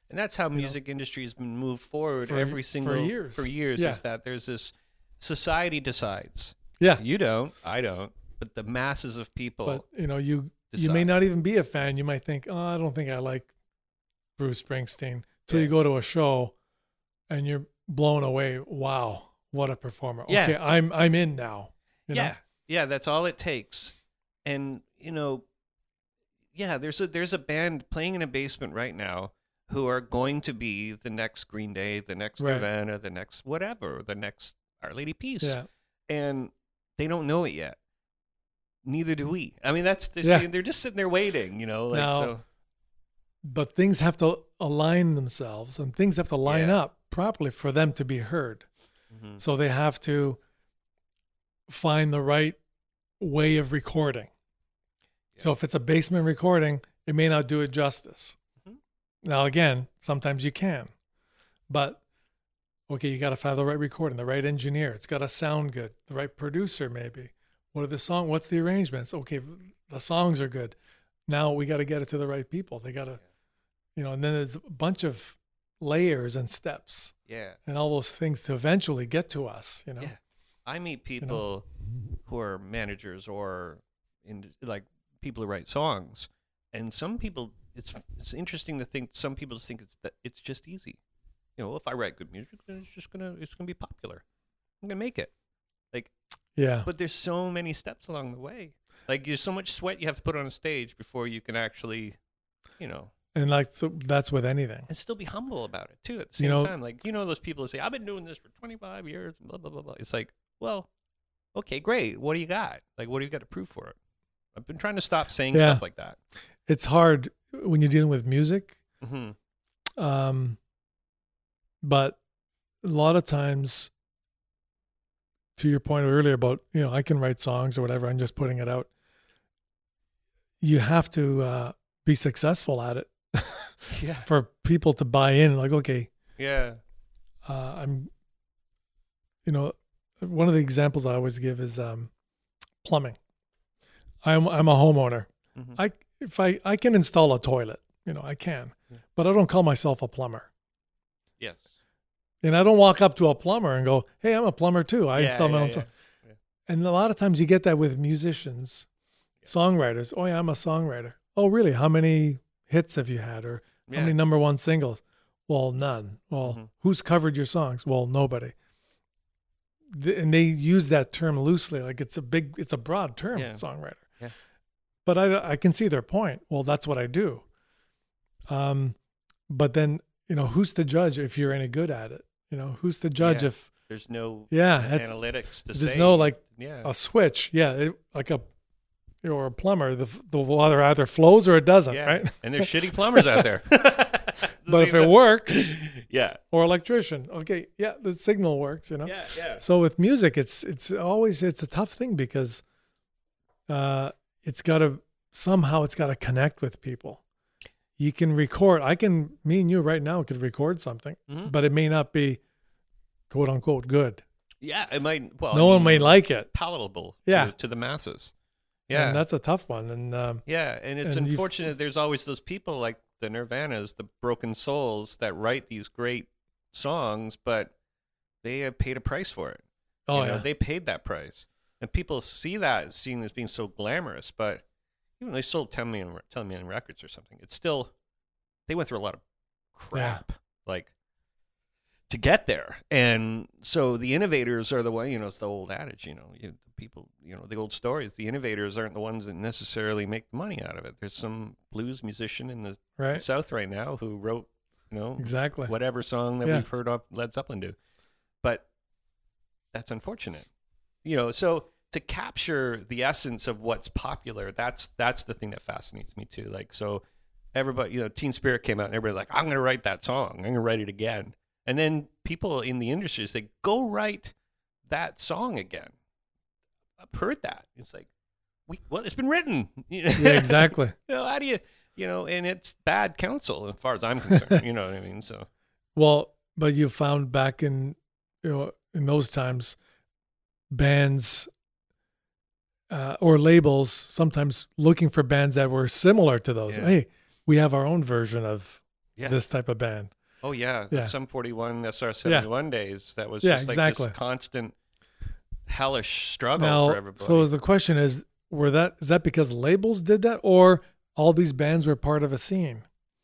And that's how music industry has been moved forward for- every for single years. For years Yeah. is that there's this society decides. Yeah. You don't, I don't, but the masses of people. but you know you you may not even be a fan you might think oh i don't think i like bruce springsteen till Yeah. you go to a show and you're blown away wow what a performer Yeah. okay i'm i'm in now you know? yeah, yeah, that's all it takes. And you know, yeah, there's a there's a band playing in a basement right now who are going to be the next Green Day, the next Right. Nirvana, the next whatever, the next Our Lady Peace, yeah and they don't know it yet. Neither do we. I mean, that's they're, Yeah. they're just sitting there waiting, you know. Like Now- so, but things have to align themselves and things have to line Yeah. up properly for them to be heard. Mhm. so they have to find the right way of recording. So if it's a basement recording it may not do it justice. Mhm. now again sometimes you can but okay you got to find the right recording the right engineer. It's got to sound good. The right producer maybe. What are the song what's the arrangements? Okay the songs are good. Now we got to get it to the right people. They got to you know and then there's a bunch of layers and steps yeah. and all those things to eventually get to us you know Yeah. I meet people who are managers or in like people who write songs, and some people it's it's interesting to think some people just think it's that it's just easy. You know, if I write good music, then it's just gonna it's gonna be popular. I'm gonna make it. Like Yeah. but there's so many steps along the way. Like there's so much sweat you have to put on a stage before you can actually, you know, And like so that's with anything. and still be humble about it too. At the same You know- time, like you know those people that say, "I've been doing this for 25 years," blah blah blah blah. It's like, well, okay, great. What do you got? Like, what do you got to prove for it? I've been trying to stop saying Yeah. stuff like that. It's hard when you're dealing with music. hmm Um, but a lot of times, to your point earlier about you know I can write songs or whatever, I'm just putting it out. You have to uh, be successful at it Yeah, for people to buy in. Like, okay, yeah, uh, I'm, you know, one of the examples I always give is um, plumbing. I'm I'm a homeowner. Mhm. I if I I can install a toilet, you know, I can, Yeah. but I don't call myself a plumber. yes. And I don't walk up to a plumber and go, "Hey, I'm a plumber too. I Yeah, install my yeah, own." toilet." And a lot of times you get that with musicians, songwriters. Oh yeah, I'm a songwriter. Oh really? How many hits have you had, or how many number one singles? Well, none. Well, Mhm. who's covered your songs? Well, nobody. Th- And they use that term loosely, like it's a big, it's a broad term, Yeah. songwriter. Yeah. But I, I can see their point. Well, that's what I do. Um, but then you know, who's to judge if you're any good at it? You know, who's to judge Yeah. if There's no yeah, analytics to there's say. no like yeah, a switch. Yeah, it, like a or a plumber, the the water either flows or it doesn't, yeah. right? And there's shitty plumbers out there. But if it works, yeah, or electrician, okay, yeah, the signal works, you know. yeah, yeah. So with music, it's it's always it's a tough thing because uh, it's got to somehow it's got to connect with people. You can record. I can me and you right now could record something, Mhm. but it may not be quote unquote good. Yeah, it might. Well, no one may like it. palatable. Yeah. to, to the masses. Yeah, Yeah, and that's a tough one. And um, yeah, and it's and you've- unfortunate. There's always those people like the Nirvanas, the broken souls that write these great songs, but they have paid a price for it. oh you know, yeah, they paid that price, and people see that seeing as being so glamorous. But even though they sold 10 million, 10 million records or something, it's still they went through a lot of crap, like to get there. And so the innovators are the way. You know, it's the old adage. You know, you, people, you know, the old stories. The innovators aren't the ones that necessarily make the money out of it. There's some blues musician in the right, South right now who wrote, you know, exactly. whatever song that Yeah. we've heard of Led Zeppelin do. But that's unfortunate. You know, so to capture the essence of what's popular, that's that's the thing that fascinates me too. Like so everybody, you know, Teen Spirit came out and everybody like, I'm gonna write that song. I'm gonna write it again. And then people in the industry say, Go write that song again. I've heard that. It's like we well, it's been written. Yeah, exactly. you know, how do you you know, and it's bad counsel as far as I'm concerned. you know what I mean? So Well, but you found back in you know in those times, bands uh, or labels sometimes looking for bands that were similar to those. Yeah. Hey, we have our own version of Yeah. this type of band. Oh yeah, Yeah. Sum 41 SR 71 days. That was Yeah, just like exactly. this constant hellish struggle now, for everybody. so the question is, were that is that because labels did that, or all these bands were part of a scene?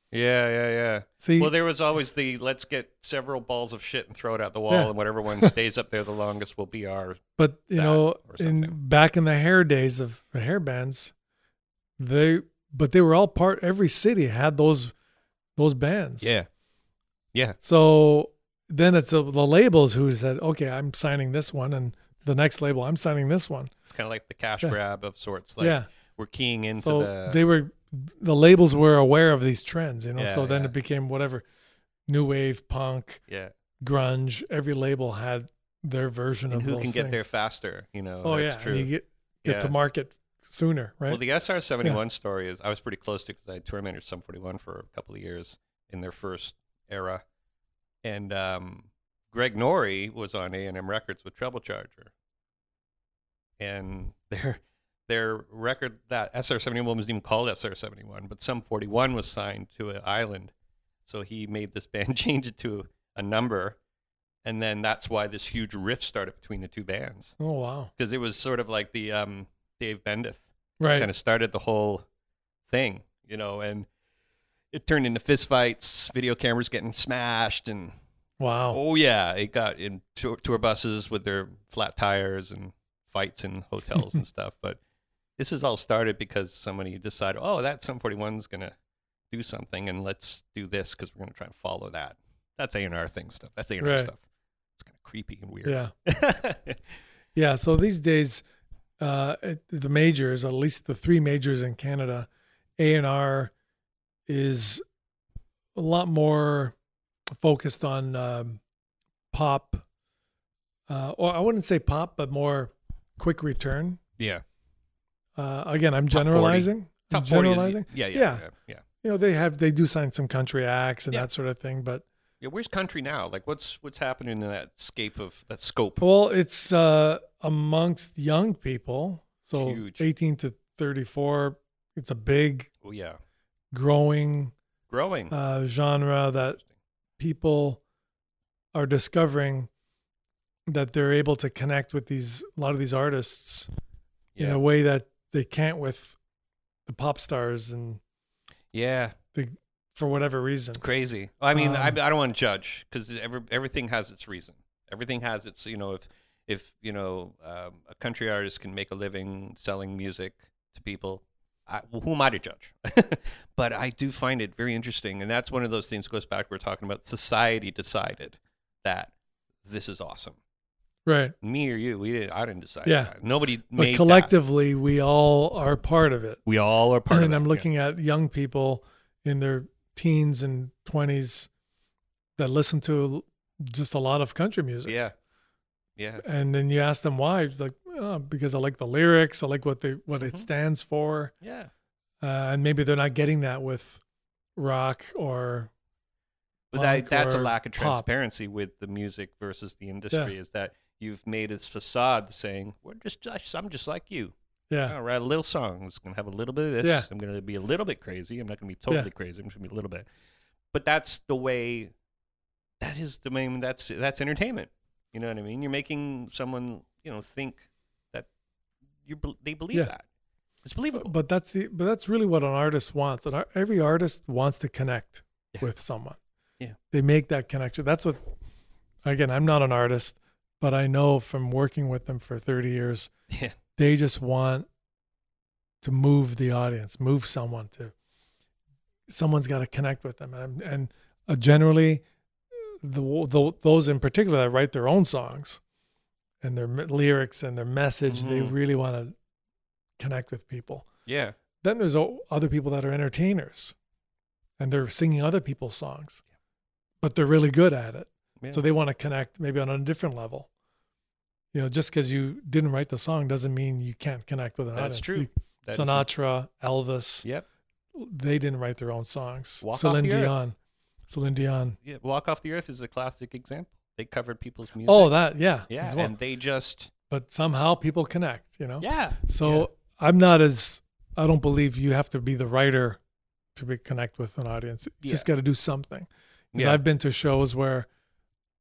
yeah, yeah, yeah. See, Well, there was always the let's get several balls of shit and throw it out the wall, Yeah. and whatever one stays up there the longest will be our. but you know, in back in the hair days of the hair bands, they but they were all part. Every city had those those bands. Yeah, yeah, So then it's the, the labels who said, okay, I'm signing this one, and the next label, I'm signing this one. it's kind of like the cash Yeah. grab of sorts. Like yeah. we're keying into So the. they were, the labels were aware of these trends, you know. Yeah, so then it became whatever, new wave, punk, yeah, grunge. Every label had their version and of who can get there faster? You know, Oh yeah, true. and you get get to market sooner, right? Well, the SR seventy one story is I was pretty close to because I had tour managed Sum forty one for a couple of years in their first era, and um, Greg Nori was on A and M Records with Treble Charger, and their their record that SR seventy one wasn't even called SR seventy one, but Sum forty one was signed to an island, so he made this band change it to a number, and then that's why this huge rift started between the two bands. Oh wow, because it was sort of like the um, Dave Bendith right? kind of started the whole thing, you know, and it turned into fistfights, video cameras getting smashed, and wow, oh yeah, it got in tour, tour buses with their flat tires, and fights in hotels and stuff. But this has all started because somebody decided, oh, that 741 is going to do something, and let's do this because we're going to try and follow that. That's A and R thing stuff. That's A and R stuff. It's kind of creepy and weird. Yeah. Yeah. So these days, uh, the majors, at least the three majors in Canada, A and R is a lot more focused on um, pop, uh, or I wouldn't say pop, but more quick return. yeah. Uh, again, I'm Top 40. generalizing. I'm Top 40 is- generalizing. yeah, yeah, Yeah. yeah, yeah. You know, they have they do sign some country acts and Yeah. that sort of thing, but Yeah, where's country now? Like, what's what's happening in that scape of that scope? Well, it's uh, amongst young people, so Huge. 18 to 34. It's a big, Oh yeah, growing growing. uh, genre that people are discovering that they're able to connect with these a lot of these artists in a way that they can't with the pop stars and yeah, the, for whatever reason. It's crazy. I mean, I, I Um, don't want to judge because every, everything has its reason. Everything has its, you know, if if you know um, a country artist can make a living selling music to people, I, well, who am I to judge? but I do find it very interesting, and that's one of those things. Goes back we're talking about. Society decided that this is awesome. Right. Me or you, we didn't. I didn't decide. Yeah. that. nobody But made that. collectively, we all are part of it. We all are part of it. and. I'm yeah. looking at young people in their teens and 20s that listen to just a lot of country music. Yeah, yeah, And then you ask them why, it's like oh, because I like the lyrics, I like what they what it Mhm. stands for, yeah. uh, and maybe they're not getting that with rock or But that, that's a lack of pop. transparency with the music versus the industry. Is that you've made this facade saying we're just, just I'm just like you. yeah, I'll write a little song. It's gonna have a little bit of this. Yeah. I'm gonna be a little bit crazy. I'm not gonna be totally crazy. I'm just gonna be a little bit. But that's the way. That is the main. That's that's entertainment. You know what I mean? You're making someone you know think you they believe Yeah. that. It's believable. but that's the but that's really what an artist wants. And every artist wants to connect Yeah. with someone. Yeah. they make that connection. That's what. Again, I'm not an artist, but I know from working with them for 30 years, yeah. they just want to move the audience, move someone to. Someone's got to connect with them, and and uh, generally, the, the those in particular that write their own songs, and their m- lyrics and their message, they Mhm. really want to connect with people. Yeah. Then there's o- other people that are entertainers, and they're singing other people's songs, but they're really good at it. Yeah. So they want to connect maybe on a different level. You know, just because you didn't write the song doesn't mean you can't connect with an That's audience. true. You- That Sinatra, Elvis, Yep. they didn't write their own songs. Walk Off Celine the Earth. Celine Dion. Yeah. Walk off the earth is a classic example. They covered people's oh, music. Oh, that yeah, yeah, well. and they just but somehow people connect. You know. yeah. So Yeah. I'm not as I don't believe you have to be the writer to be, connect with an audience. You just got to do something. Because Yeah. I've been to shows where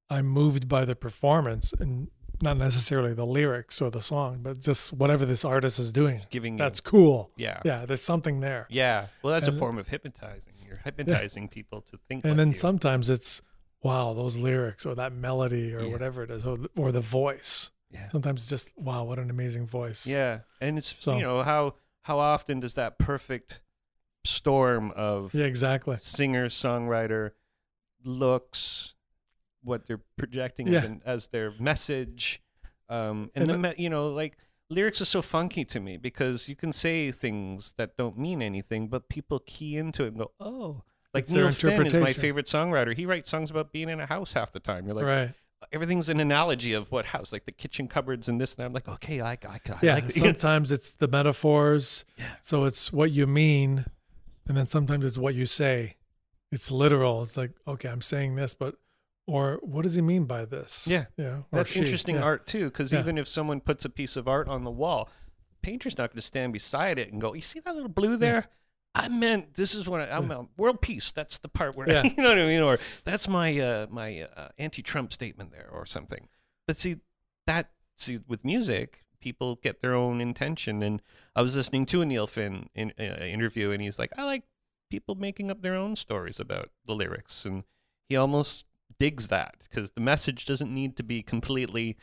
I'm moved by the performance and not necessarily the lyrics or the song, but just whatever this artist is doing. giving you That's cool. yeah. Yeah, there's something there. Yeah. Well, that's And- a form of hypnotizing. You're hypnotizing people to think. And like then you. sometimes it's wow, those lyrics or that melody or Yeah. whatever it is, or, or the voice. Yeah. Sometimes it's just wow, what an amazing voice. Yeah, and it's So- you know how how often does that perfect storm of Yeah, exactly. singer songwriter looks what they're projecting as, an, as their message um and, And the you know like lyrics are so funky to me because you can say things that don't mean anything but people key into it and go oh like Neil Finn is my favorite songwriter he writes songs about being in a house half the time you're like right. everything's an analogy of what house like the kitchen cupboards and this and that. I'm like okay I, I, I yeah like sometimes it's the metaphors Yeah. so it's what you mean and then sometimes it's what you say it's literal it's like okay i'm saying this but or what does he mean by this Yeah. yeah That's she. interesting Yeah. art too, because Yeah. even if someone puts a piece of art on the wall, painter's not going to stand beside it and go, "You see that little blue there? I meant this is what I, I'm uh, world peace. That's the part where Yeah. you know what I mean, or that's my uh, my uh, anti-Trump statement there, or something." But see that see with music, people get their own intention. And I was listening to a Neil Finn in, uh, interview, and he's like, "I like people making up their own stories about the lyrics," and he almost digs that because the message doesn't need to be completely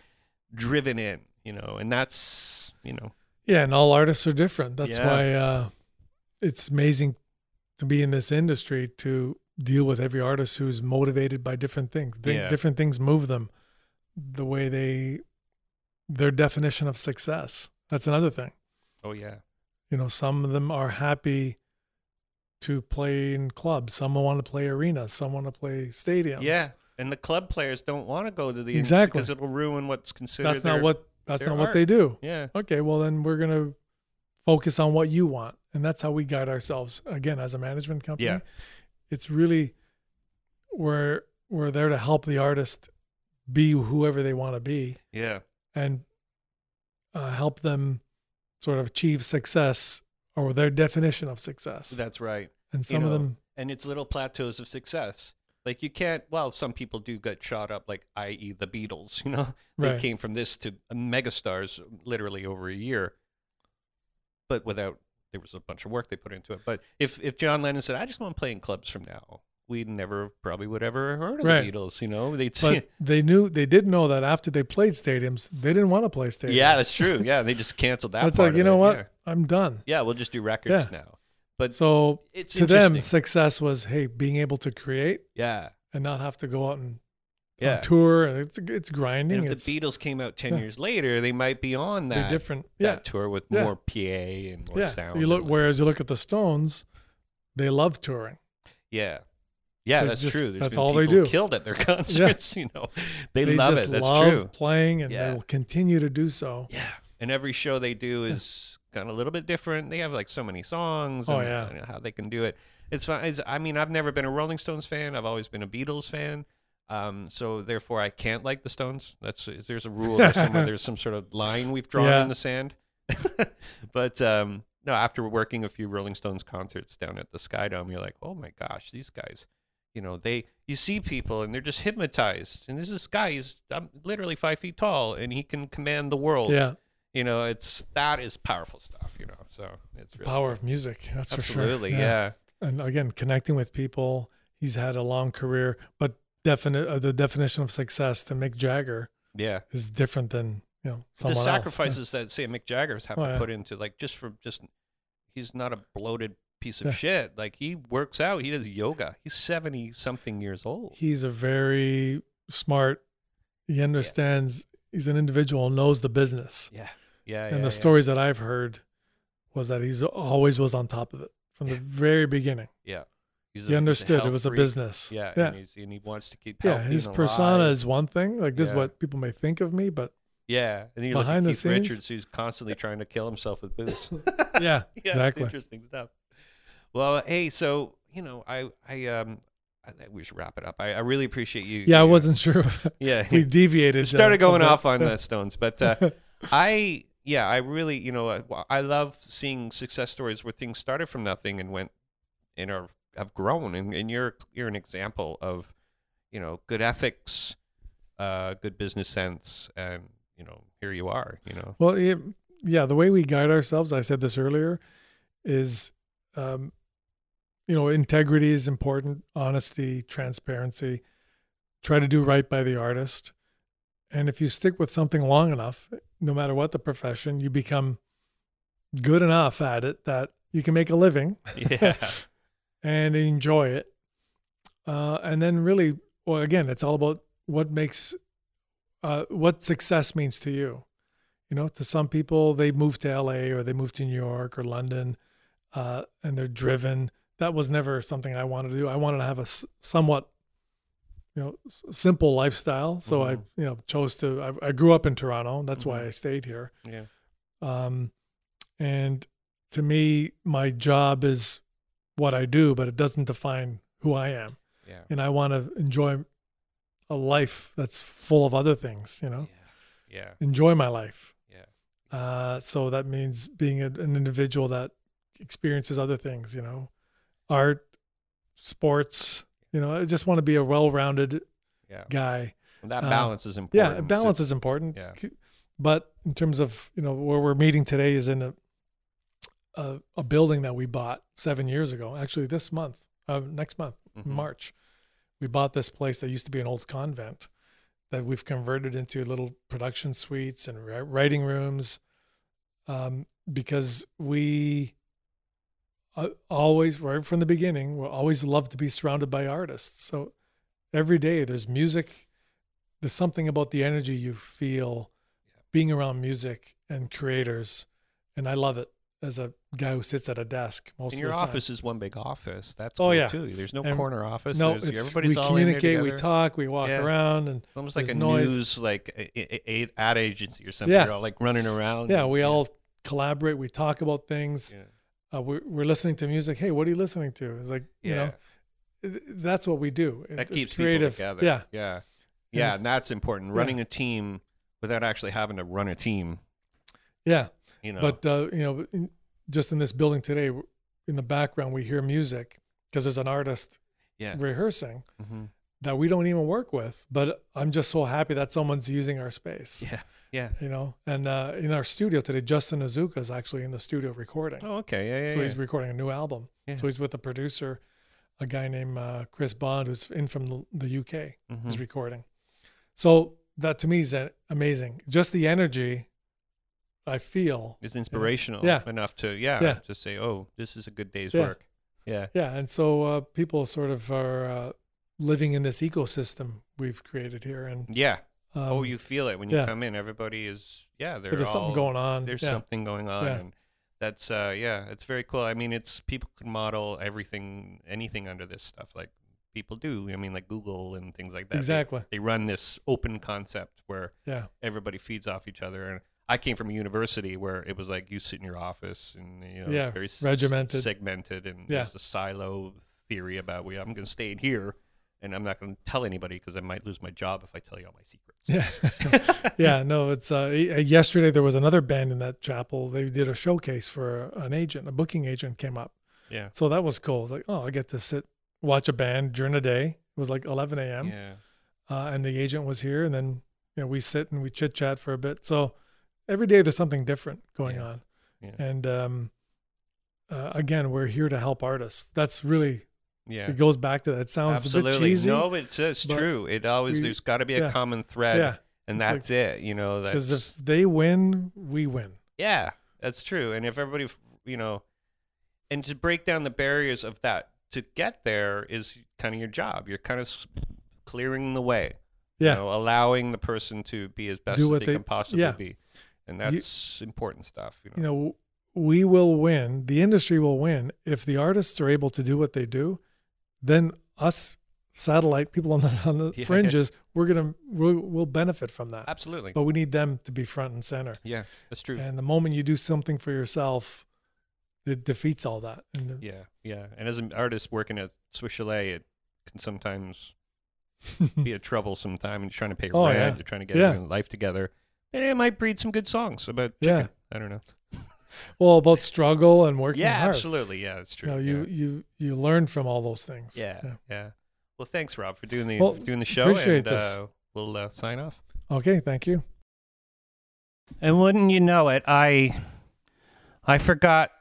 driven in. you know, and that's you know, Yeah, and all artists are different. That's Yeah. why uh, it's amazing to be in this industry to deal with every artist who's motivated by different things. They, Yeah. Different things move them the way they, their definition of success. That's another thing. oh yeah, You know, some of them are happy to play in clubs. Some want to play arenas. Some want to play stadiums. yeah. And the club players don't want to go to the Exactly. because it'll ruin what's considered. That's not their- what that's not what they do. Yeah, okay, well then we're gonna focus on what you want, and that's how we guide ourselves. Again, as a management company, Yeah. it's really we're we're there to help the artist be whoever they want to be, yeah, and uh, help them sort of achieve success or their definition of success. that's right. and some of know, them, and it's little plateaus of success. Like you can't. Well, some people do get shot up, like i.e. the Beatles. You know, they Right. came from this to megastars literally over a year, but without there was a bunch of work they put into it. But if if John Lennon said, "I just want to play in clubs from now," we never probably would ever heard of Right. the Beatles. You know, they'd see. but they knew they did know that after they played stadiums, they didn't want to play stadiums. Yeah, that's true. Yeah, they just canceled that. it's like you know it. what, Yeah. I'm done. Yeah, we'll just do records Yeah. now. But So it's to them, success was hey being able to create yeah, and not have to go out and yeah. tour. It's it's grinding. And if it's the Beatles came out ten yeah. years later, they might be on they're that, different. that tour with Yeah. more PA and more yeah. sound. You look whereas you look at the Stones, they love touring. yeah, yeah, They that's just- true. There's that's been all they do. killed at their concerts. You know, they, They love it. That's love true. playing, and Yeah. they will continue to do so. Yeah, and every show they do is kind of a little bit different. They have like so many songs. Oh, and, yeah. and how they can do it. It's. It's, I mean, I've never been a Rolling Stones fan. I've always been a Beatles fan. Um, so therefore, I can't like the Stones. That's there's a rule there somewhere. there's some sort of line we've drawn Yeah. in the sand. but um, no, after working a few Rolling Stones concerts down at the Sky Dome, you're like, oh my gosh, these guys. You know, they you see people and they're just hypnotized. And there's this guy, he's um, literally five feet tall, and he can command the world Yeah, you know it's that is powerful stuff you know so it's really power of music. That's absolutely for sure. yeah. and again, connecting with people. He's had a long career, but definite uh, the definition of success to Mick Jagger yeah is different than you know the sacrifices that say mick jagger's have Oh, to yeah. put into like just for just he's not a bloated piece of Yeah. shit like he works out he does yoga he's 70 something years old He's a very smart. He understands. He's an individual, knows the business. yeah yeah and the stories that I've heard was that he's always was on top of it from the very beginning. yeah he's a- He he's understood it health was a business. yeah yeah, And, he's, and he wants to keep yeah. His persona alive. is one thing. Like this is what people may think of me, but yeah and you look at behind the Keith scenes- richards who's constantly trying to kill himself with booze yeah, yeah, exactly. Interesting stuff. Well, hey, so you know, I, I, um, I think we should wrap it up. I, I really appreciate you. Yeah, I wasn't sure. Yeah, we deviated. we started going off on uh, Stones, but uh, I, yeah, I really, you know, I, I love seeing success stories where things started from nothing and went and are have grown, and, and you're you're an example of, you know, good ethics, uh, good business sense, and you know, here you are. You know, Well, yeah, yeah, the way we guide ourselves, I said this earlier, is, um, you know, integrity is important, honesty, transparency. Try to do right by the artist, and if you stick with something long enough, no matter what the profession, you become good enough at it that you can make a living yeah, and enjoy it. Uh, and then really, well, again, it's all about what makes, uh, what success means to you. You know, to some people, they move to LA or they move to New York or London, uh, and they're driven. That was never something I wanted to do. I wanted to have a s- somewhat, you know, simple lifestyle. So I, Mhm. you know, chose to. I, I grew up in Toronto. That's why Mhm. I stayed here. yeah, Um, and to me, my job is what I do, but it doesn't define who I am. yeah, And I want to enjoy a life that's full of other things, you know, yeah, yeah, enjoy my life. yeah. Uh, so that means being a, an individual that experiences other things, you know, art, sports, you know, I just want to be a well rounded yeah. guy. And that Uh, balance is important. Yeah, balance is important. yeah. But in terms of you know where we're meeting today is in a a, a building that we bought seven years ago. Actually, this month, uh, next month, Mhm. March, we bought this place that used to be an old convent that we've converted into little production suites and writing rooms um, because we uh, always, right from the beginning, we always love to be surrounded by artists. So every day there's music. There's something about the energy you feel being around music and creators. And I love it as a guy who sits at a desk most And of your the time. office is one big office. That's Oh, cool yeah. too. There's no And- corner office. No, There's- it's, everybody's we all in there communicate, we talk, we walk Yeah. around, and It's almost like a noise. news, like a, a, a ad agency or something. Yeah. You're all like running around. yeah, and- we all collaborate. We talk about things. Yeah. Uh, we're, we're listening to music. Hey, what are you listening to? It's like you know, that's what we do. It- that it's keeps creative. people together. Yeah, yeah, yeah. And that's important. yeah. Running a team without actually having to run a team. yeah. You know, But uh, you know, just in this building today, in the background, we hear music because there's an artist yeah, rehearsing hmm that we don't even work with. But I'm just so happy that someone's using our space. yeah, yeah. You know, and uh, in our studio today, Justin Nozuka is actually in the studio recording. Oh, okay, yeah, yeah. so yeah. he's recording a new album. Yeah. So he's with a producer, a guy named uh, Chris Bond, who's in from the, the UK. Mhm. Is recording. So that to me is amazing. Just the energy I feel. is inspirational Yeah. enough to yeah, Yeah. to say, oh, this is a good day's Yeah. work. Yeah, Yeah, and so uh, people sort of are uh, living in this ecosystem we've created here, and yeah. um, oh, you feel it when you come in. Everybody is yeah. They're there's all, something going on. There's something going on, and that's uh yeah, it's very cool. I mean, it's people can model everything, anything under this stuff, like people do. I mean, like Google and things like that. They- exactly. They, run this open concept where Yeah, everybody feeds off each other, and I came from a university where it was like you sit in your office and you know Yeah, it's very s- regimented. segmented, and Yeah. there's a silo theory about we I'm going to stay in here. And I'm not going to tell anybody because I might lose my job if I tell you all my secrets. yeah, yeah. No, it's uh, yesterday there was another band in that chapel. They did a showcase for an agent, a booking agent came up. yeah. So that was cool. It's like, oh, I get to sit watch a band during the day. It was like 11 a.m. Yeah. uh, and the agent was here, and then you know we sit and we chit chat for a bit. So every day there's something different going Yeah. on, Yeah. and um, uh, again, we're here to help artists. That's really Yeah. it goes back to that. It sounds a bit Absolutely. cheesy, No, it's, it's true. It always we- there's got to be a yeah. common thread, yeah, and it's like- that's it. You know, because if they win, we win. yeah, that's true. And if everybody, you know, and to break down the barriers of that to get there is kind of your job. You're kind of clearing the way. Yeah, You know, allowing the person to be as best Do as they, they- can possibly yeah. be, and You- that's important stuff. You know. you know, we will win. The industry will win if the artists are able to do what they do. Then us satellite people on the on the Yeah. fringes, we're gonna we'll, we'll benefit from that. Absolutely. But we need them to be front and center. Yeah, that's true. And the moment you do something for yourself, it defeats all that. And Yeah, yeah. And as an artist working at Swiss Chalet, it can sometimes be a troublesome time and you're trying to pay Oh, rent, yeah. you're trying to get Yeah. everything- life together. And it might breed some good songs about Yeah. I don't know. well, about struggle and working yeah, hard. absolutely. Yeah, that's true. You, know, you you you learn from all those things. yeah. yeah, yeah. Well, thanks, Rob, for doing the Well, doing the show. appreciate and this. Uh, we'll uh, sign off. Okay. Thank you. And wouldn't you know it, I I forgot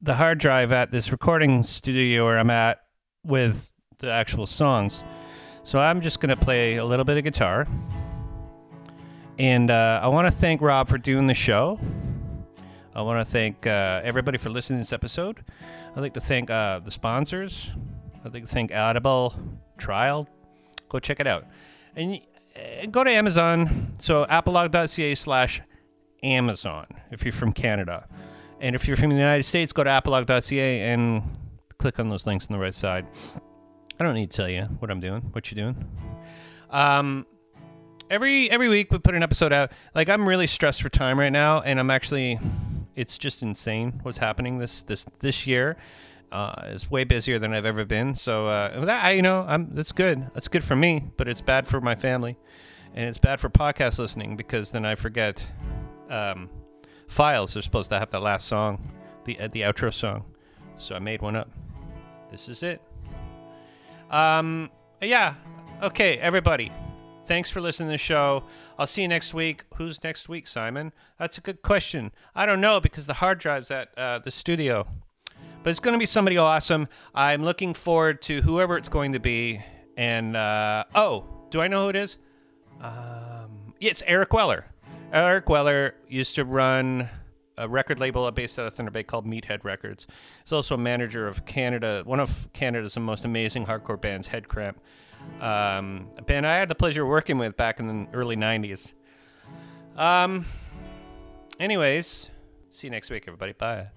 the hard drive at this recording studio where I'm at with the actual songs. So I'm just gonna play a little bit of guitar. And uh, I want to thank Rob for doing the show. I want to thank uh, everybody for listening to this episode. I'd like to thank uh, the sponsors. I'd like to thank Audible Trial. Go check it out. And uh, go to Amazon. So apolog.ca slash Amazon if you're from Canada. And if you're from the United States, go to apolog.ca and click on those links on the right side. I don't need to tell you what I'm doing, what you're doing. Um, every every week we put an episode out. Like I'm really stressed for time right now, and I'm actually, it's just insane what's happening this this this year. Uh, it's way busier than I've ever been. So uh, that I, you know, I'm that's good. That's good for me, but it's bad for my family, and it's bad for podcast listening because then I forget um, files. They're supposed to have the last song, the uh, the outro song. So I made one up. This is it. Um, yeah. Okay, everybody. Thanks for listening to the show. I'll see you next week. Who's next week, Simon? That's a good question. I don't know because the hard drive's at uh, the studio. But it's going to be somebody awesome. I'm looking forward to whoever it's going to be. And, uh, oh, do I know who it is? Um, yeah, it's Eric Weller. Eric Weller used to run a record label based out of Thunder Bay called Meathead Records. He's also a manager of Canada, one of Canada's most amazing hardcore bands, Headcramp. Um, a band I had the pleasure of working with back in the early '90s. Um. Anyways, see you next week, everybody. Bye.